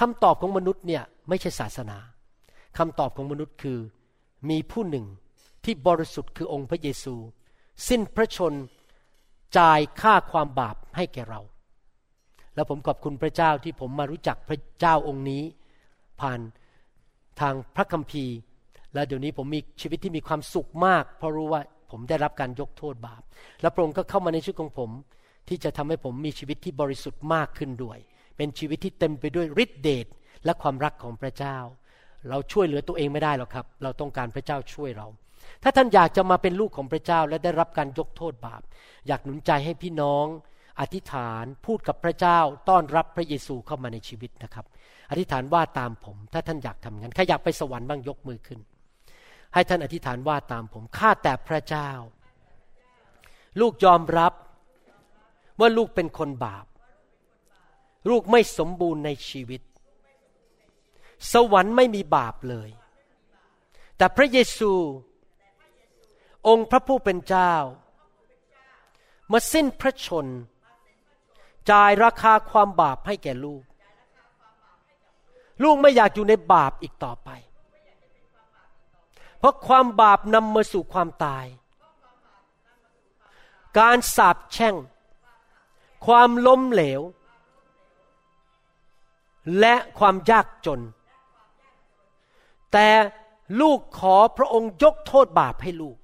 B: คำตอบของมนุษย์เนี่ยไม่ใช่ศาสนาคำตอบของมนุษย์คือ มีผู้หนึ่งที่บริสุทธิ์คือองค์พระเยซู สิ้นพระชนจ่ายค่าความบาปให้แก่เรา แล้วผมขอบคุณพระเจ้าที่ผมมารู้จักพระเจ้าองค์นี้ ผ่าน ทางพระคัมภีร์ และเดี๋ยวนี้ผมมีชีวิตที่มีความสุขมาก เพราะรู้ว่าผมได้รับการยกโทษบาป และพระองค์ก็เข้ามาในชีวิตของผม ที่จะทำให้ผมมีชีวิตที่บริสุทธิ์มากขึ้นด้วย เป็นชีวิตที่เต็มไปด้วยฤทธิเดชและความรักของพระเจ้า เราช่วยเหลือตัวเองไม่ได้หรอกครับ เราต้องการพระเจ้าช่วยเรา ถ้าท่านอยากจะมาเป็นลูกของพระเจ้าและได้รับการยกโทษบาป อยากหนุนใจให้พี่น้อง อธิษฐาน พูดกับพระเจ้า ต้อนรับพระเยซูเข้ามาในชีวิตนะครับ ธิษฐานว่าตามผม ถ้าท่านอยากทำงั้นใครอยากไปสวรรค์บ้างยกมือขึ้น ให้ท่านอธิษฐานว่าตามผมข้าแต่พระเจ้า ลูกยอมรับว่าลูกเป็นคนบาป ลูกไม่สมบูรณ์ในชีวิต สวรรค์ไม่มีบาปเลย แต่พระเยซู องค์พระผู้เป็นเจ้ามาสิ้นพระชน จ่ายราคาความบาปให้แก่ลูก ลูกไม่อยากอยู่ในบาปอีกต่อไป เพราะความบาปนำมาสู่ความตาย การสาปแช่ง ความล้มเหลว และความยากจน แต่ลูกขอพระองค์ยกโทษบาปให้ลูก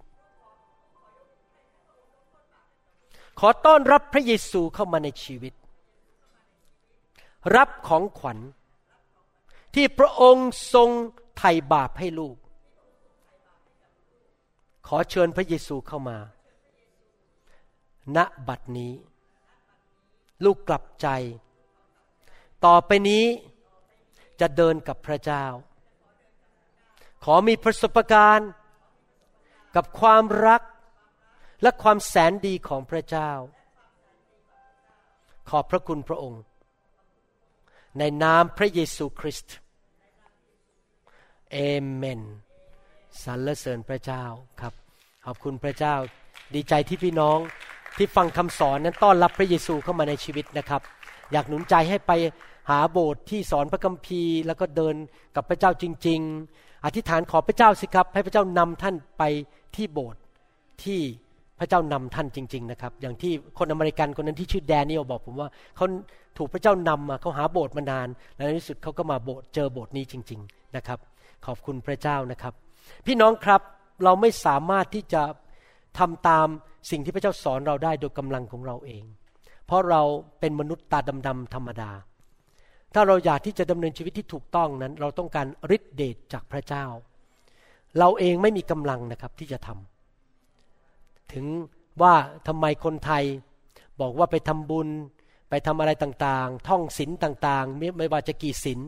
B: ขอต้อนรับพระเยซูเข้ามาในชีวิต รับของขวัญ ที่พระองค์ทรงไถ่บาปให้ลูก ขอเชิญพระเยซูเข้ามา ณบัดนี้ ลูกกลับใจ ต่อไปนี้จะเดินกับพระเจ้า ขอมีประสบการณ์ กับความรักและความแสนดีของพระเจ้า ขอบพระคุณพระองค์ ในนามพระเยซูคริสต์เอเมนสรรเสริญพระเจ้าครับ ขอบคุณพระเจ้า ดีใจที่พี่น้องที่ฟังคำสอนนั้นต้อนรับพระเยซูเข้ามาในชีวิตนะครับ อยากหนุนใจให้ไปหาโบสถ์ที่สอนพระคัมภีร์ แล้วก็เดินกับพระเจ้าจริง ๆ อธิษฐานขอพระเจ้าสิครับ ให้พระเจ้านำท่านไปที่โบสถ์ที่ พระเจ้านำท่านจริง ๆ นะครับ อย่างที่คนอเมริกันคนนั้นที่ชื่อแดเนียลบอกผมว่าเขาถูกพระเจ้านำมาเขาหาโบสถ์มานาน และในที่สุดเขาก็มาโบสถ์เจอโบสถ์นี้จริง ๆ นะครับ ขอบคุณพระเจ้านะครับ พี่น้องครับเราไม่สามารถที่จะทำตามสิ่งที่พระเจ้าสอนเราได้โดยกำลังของเราเอง เพราะเราเป็นมนุษย์ตาดำๆธรรมดา ถ้าเราอยากที่จะดำเนินชีวิตที่ถูกต้องนั้น เราต้องการฤทธิเดชจากพระเจ้า เราเองไม่มีกำลังนะครับที่จะทำ ถึงว่าทำไมคนไทยบอกว่าไปทำบุญ ไปทำอะไรต่างๆ ท่องศีลต่างๆ ไม่ว่าจะกี่ศีล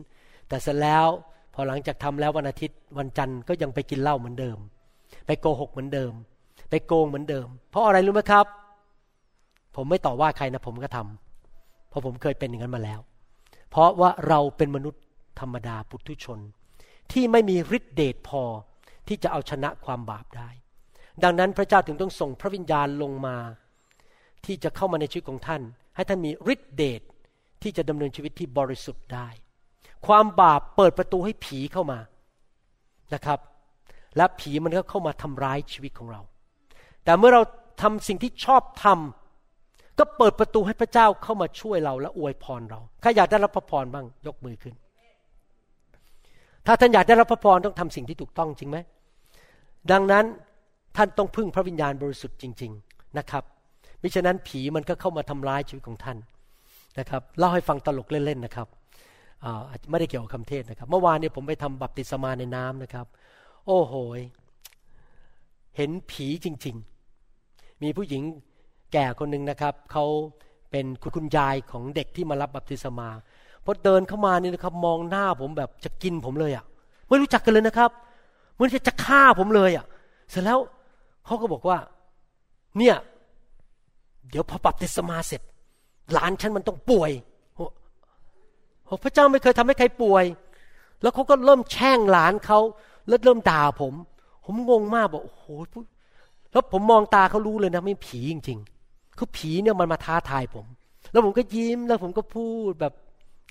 B: แต่เสร็จแล้วพอหลังจากทำแล้ววันอาทิตย์วันจันทร์ก็ยังไปกินเหล้าเหมือนเดิม ไปโกหกเหมือนเดิม ไปโกงเหมือนเดิม เพราะอะไรรู้ไหมครับ ผมไม่ต่อว่าใครนะผมก็ทำเพราะผมเคยเป็นอย่างนั้นมาแล้ว เพราะว่าเราเป็นมนุษย์ธรรมดาปุถุชน ที่ไม่มีฤทธิเดชพอที่จะเอาชนะความบาปได้ ดังนั้นพระเจ้าถึงต้องส่งพระวิญญาณลงมา ที่จะเข้ามาในชีวิตของท่าน ให้ท่านมีฤทธิเดชที่จะดำเนินชีวิตที่บริสุทธิ์ได้ ความบาปเปิดประตูให้ผีเข้ามานะครับ และผีมันก็เข้ามาทำร้ายชีวิตของเรา แต่เมื่อเราทำสิ่งที่ชอบทำก็เปิดประตูให้พระเจ้าเข้ามาช่วยเราและอวยพรเราใครอยากได้รับพระพรบ้างยกมือขึ้น ถ้าท่านอยากได้รับพระพรต้องทำสิ่งที่ถูกต้องจริงไหมดังนั้น ท่านต้องพึ่งพระวิญญาณบริสุทธิ์จริง ๆนะครับมิฉะนั้นผีมันก็เข้ามาทำร้ายชีวิตของท่านนะครับเล่าให้ฟังตลกเล่นๆนะครับอ่าไม่ได้เกี่ยวกับคำเทศนะครับ เมื่อวานเนี่ยผมไปทำบัพติศมาในน้ำนะครับ โอ้โหเห็นผีจริง ๆ มีผู้หญิงแก่คนหนึ่งนะครับเขาเป็นคุณคุณยายของเด็กที่มารับบัพติศมาพอเดินเข้ามานี่นะครับมองหน้าผมแบบจะกินผมเลยอะ่ะไม่รู้จักกันเลยนะครับเหมือนจะจะฆ่าผมเลยอะ่ะ เสร็จแล้ว เขาก็บอกว่า เนี่ย เดี๋ยวพอบัพติศมาเสร็จ หลานฉันมันต้องป่วยโอ้โอ้พระเจ้าไม่เคยทำให้ใครป่วย แล้วเขาก็เริ่มแช่งหลานเขาแล้วเริ่มด่าผม ผมงงมากบอกโอ้โหแล้วผมมองตาเขารู้เลยนะไม่ผีจริงๆคือผีเนี่ยมันมาท้าทายผม แล้วผมก็ยิ้มแล้วผมก็พูดแบบ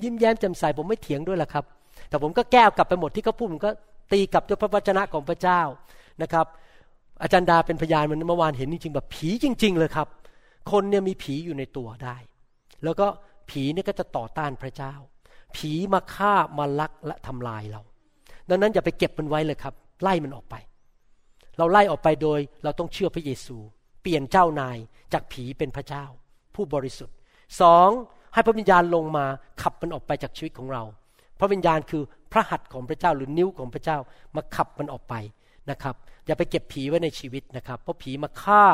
B: ยิ้มแย้มแจ่มใสผมไม่เถียงด้วยละครับ แต่ผมก็แก้วกลับไปหมดที่เขาพูดผมก็ตีกลับด้วยพระวจนะของพระเจ้านะครับ อาจารย์ดาเป็นพยานมันเมื่อวานเห็นจริงๆแบบผีจริง ๆ เลยครับ คนเนี่ยมีผีอยู่ในตัวได้ แล้วก็ผีเนี่ยก็จะต่อต้านพระเจ้า ผีมาฆ่ามาลักและทำลายเรา ดังนั้นอย่าไปเก็บมันไว้เลยครับ ไล่มันออกไป เราไล่ออกไปโดยเราต้องเชื่อพระเยซู เปลี่ยนเจ้านายจากผีเป็นพระเจ้า ผู้บริสุทธิ์สองให้พระวิญญาณลงมาขับมันออกไปจากชีวิตของเรา พระวิญญาณคือพระหัตถ์ของพระเจ้าหรือนิ้วของพระเจ้ามาขับมันออกไป นะครับ อย่าไปเก็บผีไว้ในชีวิตนะครับ เพราะผีมาฆ่า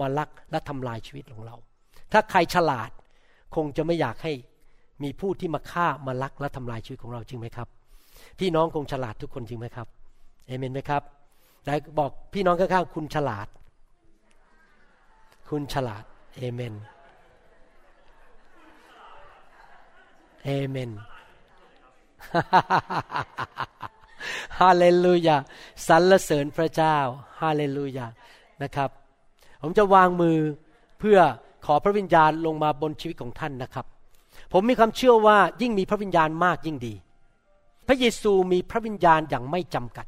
B: มาลักและทำลายชีวิตของเรา ถ้าใครฉลาดคงจะไม่อยากให้มีผู้ที่มาฆ่ามาลักและทำลายชีวิตของเราจริงไหมครับ พี่น้องคงฉลาดทุกคนจริงไหมครับเอเมนไหมครับไหนบอกพี่น้องข้างๆคุณฉลาด คุณฉลาดเอเมนเอเมน ฮาเลลูยาสรรเสริญพระเจ้าฮาเลลูยานะครับ ผมจะวางมือเพื่อขอพระวิญญาณลงมาบนชีวิตของท่านนะครับ ผมมีความเชื่อว่ายิ่งมีพระวิญญาณมากยิ่งดี พระเยซูมีพระวิญญาณอย่างไม่จำกัด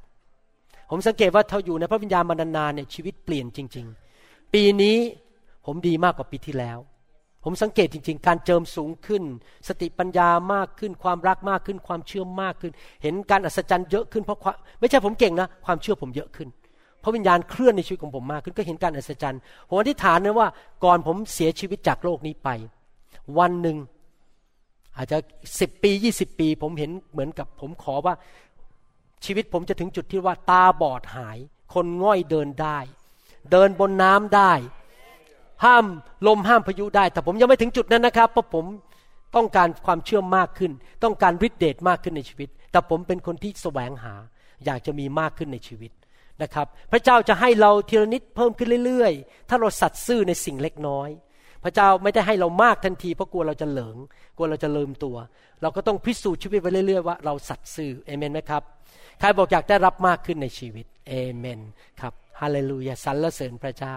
B: ผมสังเกตว่าถ้าอยู่ในพระวิญญาณมานานๆเนี่ยชีวิตเปลี่ยนจริง ๆ ปีนี้ผมดีมากกว่าปีที่แล้ว ผมสังเกตจริง ๆ การเจิมสูงขึ้น สติปัญญามากขึ้น ความรักมากขึ้น ความเชื่อมากขึ้น เห็นการอัศจรรย์เยอะขึ้นเพราะาไม่ใช่ผมเก่งนะ ความเชื่อผมเยอะขึ้น พระวิญญาณเคลื่อนในชีวิตของผมมากขึ้นก็เห็นการอัศจรรย์ผมอธิษฐานนะว่าก่อนผมเสียชีวิตจากโลกนี้ไป วันหนึ่งอาจจะสิบปียี่สิบปี ผมเห็นเหมือนกับผมขอว่าชีวิตผมจะถึงจุดที่ว่าตาบอดหาย คนง่อยเดินได้ เดินบนน้ำได้ ห้ามลมห้ามพายุได้ แต่ผมยังไม่ถึงจุดนั้นนะครับ เพราะผมต้องการความเชื่อมากขึ้น ต้องการฤทธิเดชมากขึ้นในชีวิต แต่ผมเป็นคนที่แสวงหา อยากจะมีมากขึ้นในชีวิตนะครับ พระเจ้าจะให้เราทีละนิดเพิ่มขึ้นเรื่อยๆ ถ้าเราสัตย์ซื่อในสิ่งเล็กน้อย พระเจ้าไม่ได้ให้เรามากทันทีเพราะกลัวเราจะเหลิง กลัวเราจะลืมตัว เราก็ต้องพิสูจน์ชีวิตไปเรื่อยๆว่าเราสัตย์ซื่อเอเมนไหมครับใครบอกอยากได้รับมากขึ้นในชีวิตเอเมนครับฮาเลลูยาสรรเสริญพระเจ้า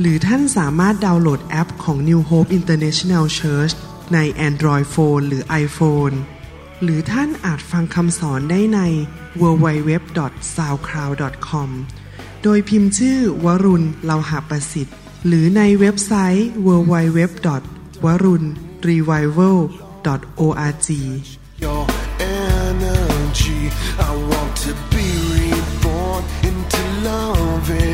C: หรือท่านสามารถดาวน์โหลดแอปของ New Hope International Church ใน Android Phone หรือ iPhone หรือท่านอาจฟังคำสอนได้ใน www.soundcloud.com โดยพิมพ์ชื่อวรุณเลาหะประสิทธิ์ หรือในเว็บไซต์ www.warunrevival.org
D: your energy. I want to be reborn into loving